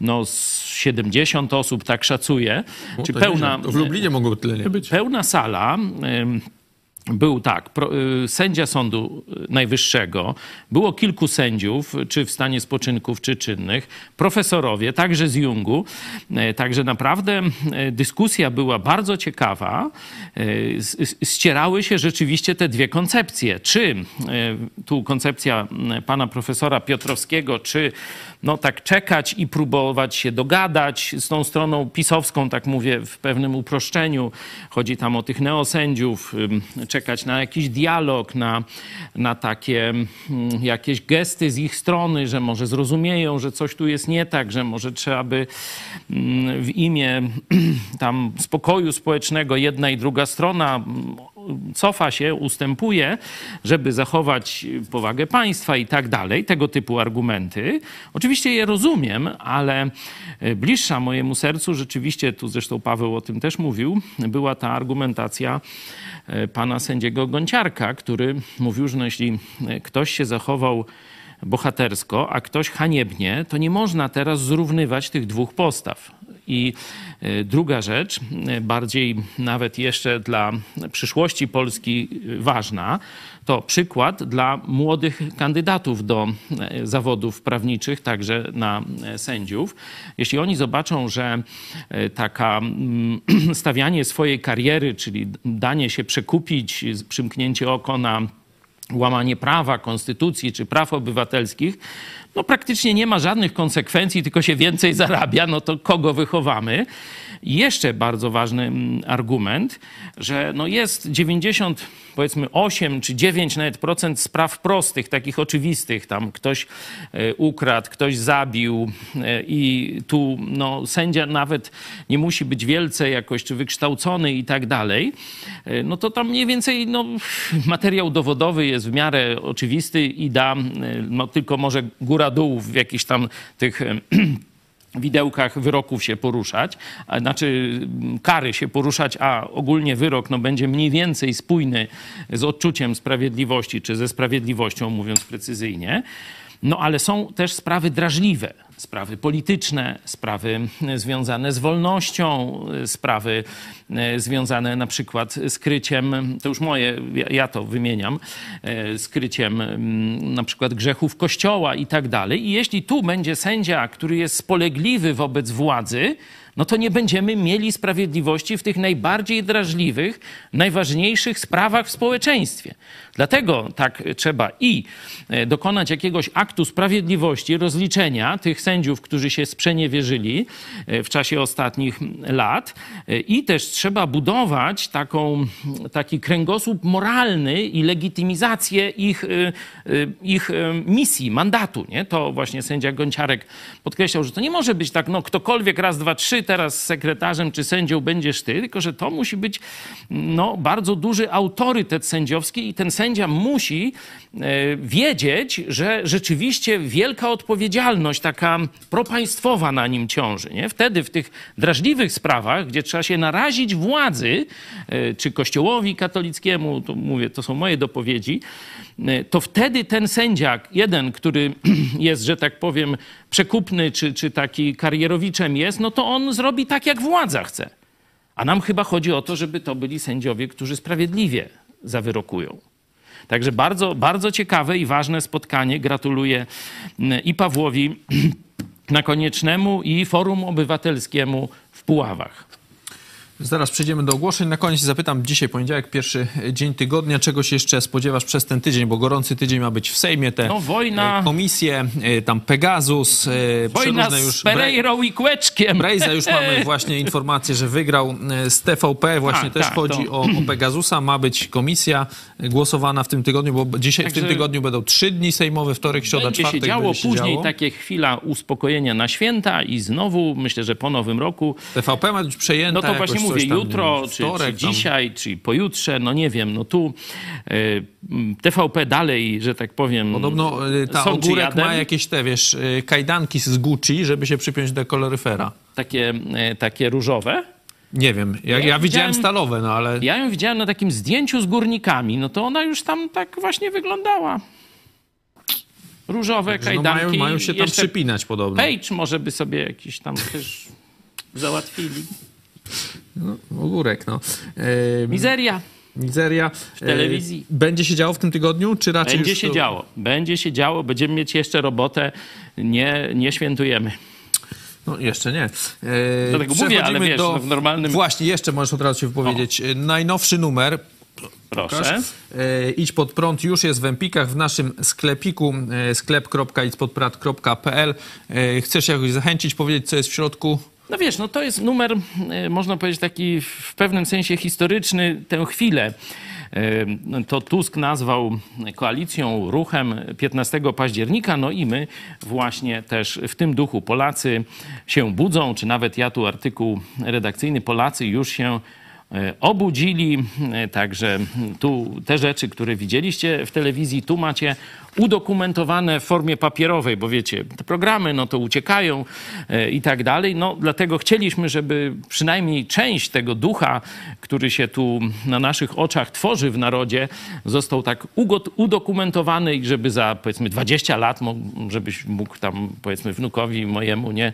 no z 70 osób, tak szacuję, czy pełna. W Lublinie mogło tyle nie być. pełna sala. ym, Był tak, pro, y, sędzia Sądu Najwyższego, było kilku sędziów, czy w stanie spoczynków, czy czynnych, profesorowie, także z Jungu. E, Także naprawdę e, dyskusja była bardzo ciekawa. E, Ścierały się rzeczywiście te dwie koncepcje. Czy tu koncepcja pana profesora Piotrowskiego, czy no tak czekać i próbować się dogadać z tą stroną pisowską, tak mówię w pewnym uproszczeniu. Chodzi tam o tych neosędziów, czekać na jakiś dialog, na, na takie mm, jakieś gesty z ich strony, że może zrozumieją, że coś tu jest nie tak, że może trzeba by mm, w imię [CLEARS THROAT] tam spokoju społecznego jedna i druga strona cofa się, ustępuje, żeby zachować powagę państwa i tak dalej, tego typu argumenty. Oczywiście je rozumiem, ale e, bliższa mojemu sercu rzeczywiście, tu zresztą Paweł o tym też mówił, była ta argumentacja e, pana sędziego Gonciarka, który mówił, że no, jeśli e, ktoś się zachował bohatersko, a ktoś haniebnie, to nie można teraz zrównywać tych dwóch postaw. I e, druga rzecz, e, bardziej nawet jeszcze dla przyszłości Polski e, ważna, to przykład dla młodych kandydatów do zawodów prawniczych, także na sędziów. Jeśli oni zobaczą, że taka mm, [CLEARS THROAT] stawianie swojej kariery, czyli danie się przekupić, przymknięcie oko na łamanie prawa, konstytucji czy praw obywatelskich, no praktycznie nie ma żadnych konsekwencji, tylko się więcej [LAUGHS] zarabia, no to kogo wychowamy? I jeszcze bardzo ważny mm, argument, że no jest 90, powiedzmy 8 czy 9 nawet procent spraw prostych, takich oczywistych, tam ktoś e, ukradł, ktoś zabił e, i tu no, sędzia nawet nie musi być wielce jakoś czy wykształcony i tak dalej, e, no to tam mniej więcej no, [LAUGHS] materiał dowodowy jest w miarę oczywisty i da e, no, tylko może góra dół w jakichś tam tych [CLEARS THROAT] widełkach wyroków się poruszać, znaczy kary się poruszać, a ogólnie wyrok no, będzie mniej więcej spójny z odczuciem sprawiedliwości, czy ze sprawiedliwością, mówiąc precyzyjnie. No ale są też sprawy drażliwe, sprawy polityczne, sprawy e, związane z wolnością, e, sprawy e, związane na przykład z kryciem, to już moje, ja, to wymieniam, z kryciem na przykład grzechów kościoła i tak dalej. I jeśli tu będzie sędzia, który jest spolegliwy wobec władzy, no to nie będziemy mieli sprawiedliwości w tych najbardziej drażliwych, najważniejszych sprawach w społeczeństwie. Dlatego tak trzeba i e, dokonać jakiegoś aktu sprawiedliwości, rozliczenia tych sędziów, którzy się sprzeniewierzyli e, w czasie ostatnich lat, e, i też trzeba budować taką, taki kręgosłup moralny i legitymizację ich, ich misji, mandatu. Nie? To właśnie sędzia Gonciarek podkreślał, że to nie może być tak, no ktokolwiek raz, dwa, trzy teraz sekretarzem czy sędzią będziesz ty, tylko że to musi być no, bardzo duży autorytet sędziowski i ten sędzia musi e, wiedzieć, że rzeczywiście wielka odpowiedzialność taka propaństwowa na nim ciąży. Nie? Wtedy w tych drażliwych sprawach, gdzie trzeba się narazić władzy, e, czy kościołowi katolickiemu, to mówię, to są moje dopowiedzi, to wtedy ten sędzia, jeden, który [CLEARS THROAT] jest, że tak powiem, przekupny, czy, czy taki karierowiczem jest, no to on zrobi tak, jak władza chce. A nam chyba chodzi o to, żeby to byli sędziowie, którzy sprawiedliwie zawyrokują. Także bardzo, bardzo ciekawe i ważne spotkanie. Gratuluję mm, i Pawłowi [CLEARS THROAT] Nakoniecznemu i Forum Obywatelskiemu w Puławach. Zaraz przejdziemy do ogłoszeń. Na koniec zapytam, dzisiaj poniedziałek, pierwszy dzień tygodnia, czego się jeszcze spodziewasz przez ten tydzień, bo gorący tydzień ma być w Sejmie, te no, wojna, e, komisje, e, tam Pegasus, e, wojna z już Pereirą i Kłeczkiem. Brejza już mamy [LAUGHS] właśnie informację, że wygrał z TVP, właśnie też chodzi to... o, o, Pegasusa, ma być komisja głosowana w tym tygodniu, bo dzisiaj Także w tym tygodniu będą trzy dni sejmowe, wtorek, środa, będzie czwartek. Się działo, będzie się później działo. takie chwila uspokojenia na święta i znowu, myślę, że po nowym roku. TVP ma być przejęta No to właśnie mówię, jutro, czy, czy dzisiaj, czy pojutrze, no nie wiem, no tu y, TVP dalej, że tak powiem. Podobno y, ta ogórek ma jakieś te, wiesz, y, kajdanki z Gucci, żeby się przypiąć do koloryfera. Takie, takie różowe? Nie wiem, ja, ja, ja widziałem, widziałem stalowe, no ale... Ja ją widziałem na takim zdjęciu z górnikami, no to ona już tam tak właśnie wyglądała różowe Także kajdanki. No mają, mają się tam przypinać podobno. Page może by sobie jakiś tam też załatwili. No, ogórek, no. E, Mizeria. Mizeria. W telewizji. będzie się działo w tym tygodniu, czy raczej Będzie się to... działo. Będzie się działo. Będziemy mieć jeszcze robotę. Nie, nie świętujemy. No jeszcze nie. E, Dlatego mówię, ale wiesz, do... no w normalnym... Właśnie, jeszcze możesz od razu się wypowiedzieć. O. Najnowszy numer, Proszę. E, idź pod prąd już jest w Empikach w naszym sklepiku e, sklep.idźpodprad.pl. E, chcesz jakoś zachęcić, powiedzieć, co jest w środku? No wiesz, no to jest numer, e, można powiedzieć, taki w pewnym sensie historyczny, tę chwilę. E, to Tusk nazwał koalicją, ruchem 15 października, no i my właśnie też w tym duchu Polacy się budzą, czy nawet ja tu artykuł redakcyjny Polacy już się E, obudzili. Także tu te rzeczy, które widzieliście w telewizji, tu macie udokumentowane w formie papierowej, bo wiecie, te programy no to uciekają e, i tak dalej. No dlatego chcieliśmy, żeby przynajmniej część tego ducha, który się tu na naszych oczach tworzy w narodzie, został tak udokumentowany i żeby za powiedzmy 20 lat, żebyś mógł tam powiedzmy wnukowi mojemu, nie,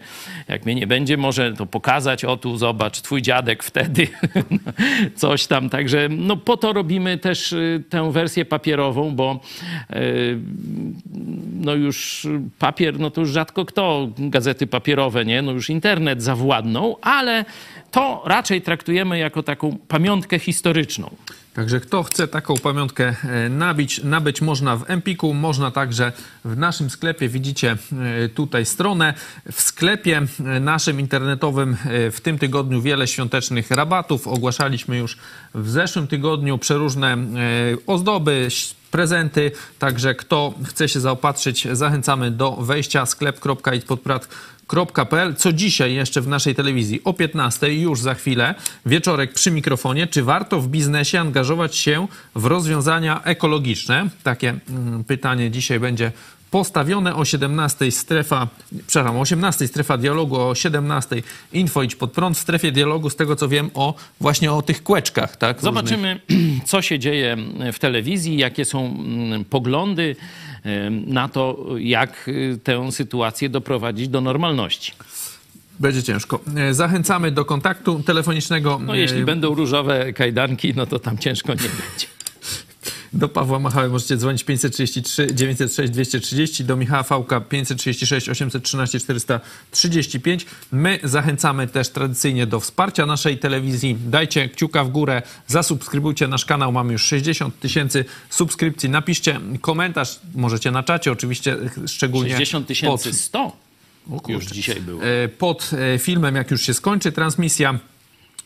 jak mnie nie będzie, może to pokazać, o tu zobacz, twój dziadek wtedy [LAUGHS] coś tam. Także no, po to robimy też y, tę wersję papierową, bo y, no już papier, no to już rzadko kto, gazety papierowe, nie? No już internet zawładnął, ale to raczej traktujemy jako taką pamiątkę historyczną. Także kto chce taką pamiątkę e, nabić, nabyć można w Empiku, można także w naszym sklepie. Widzicie e, tutaj stronę. W sklepie e, naszym internetowym w tym tygodniu wiele świątecznych rabatów. Ogłaszaliśmy już w zeszłym tygodniu przeróżne ozdoby, prezenty. Także kto chce się zaopatrzyć, zachęcamy do wejścia sklep.idpodprat.pl. Co dzisiaj jeszcze w naszej telewizji o 15 już za chwilę wieczorek przy mikrofonie. Czy warto w biznesie angażować się w rozwiązania ekologiczne? Takie mm, pytanie dzisiaj będzie postawione o 17 strefa, przepraszam, o 18 strefa dialogu, o 17 info idź pod prąd w strefie dialogu, z tego co wiem, o właśnie o tych kłeczkach, tak? Zobaczymy, różnych. [CLEARS THROAT] co się dzieje w telewizji, jakie są mm, poglądy na to, jak y, tę sytuację doprowadzić do normalności. Będzie ciężko. E, zachęcamy do kontaktu telefonicznego. No, jeśli e, będą różowe kajdanki, no to tam ciężko nie będzie. Do Pawła Machały możecie dzwonić 533 906 230, do Michała Fałka 536 813 435. My zachęcamy też tradycyjnie do wsparcia naszej telewizji. Dajcie kciuka w górę, zasubskrybujcie nasz kanał. Mamy już 60 tysięcy subskrypcji. Napiszcie komentarz, możecie na czacie oczywiście, szczególnie 60 tysięcy pod- 100 kurczę. już dzisiaj było. E, pod e, filmem, jak już się skończy transmisja.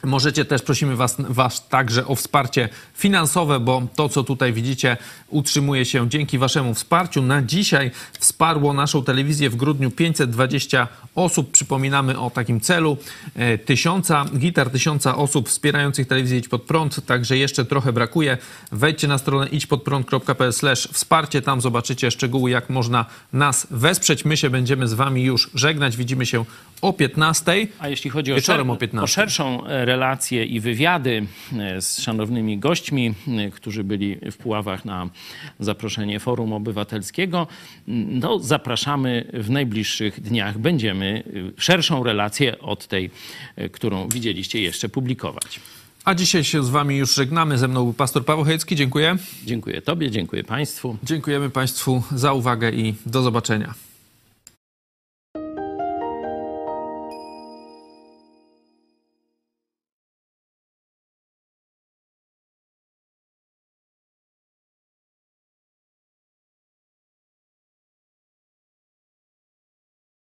Możecie też, prosimy was, was także o wsparcie finansowe, bo to, co tutaj widzicie, utrzymuje się dzięki waszemu wsparciu. Na dzisiaj wsparło naszą telewizję w grudniu 520 osób. Przypominamy o takim celu. E, Tysiąca gitar, tysiąca osób wspierających telewizję Idź Pod Prąd, także jeszcze trochę brakuje. Wejdźcie na stronę idźpodprąd.pl wsparcie, tam zobaczycie szczegóły, jak można nas wesprzeć. My się będziemy z wami już żegnać. Widzimy się o 15. A jeśli chodzi o, Wieczorem o 15. o szerszą e, relację i wywiady e, z szanownymi gośćmi, e, którzy byli w Puławach na zaproszenie Forum Obywatelskiego, m, no, zapraszamy w najbliższych dniach. Będziemy e, szerszą relację od tej, którą widzieliście, jeszcze publikować. A dzisiaj się z wami już żegnamy. Ze mną był pastor Paweł Chojecki. Dziękuję. Dziękuję Tobie, dziękuję Państwu. Dziękujemy Państwu za uwagę i do zobaczenia.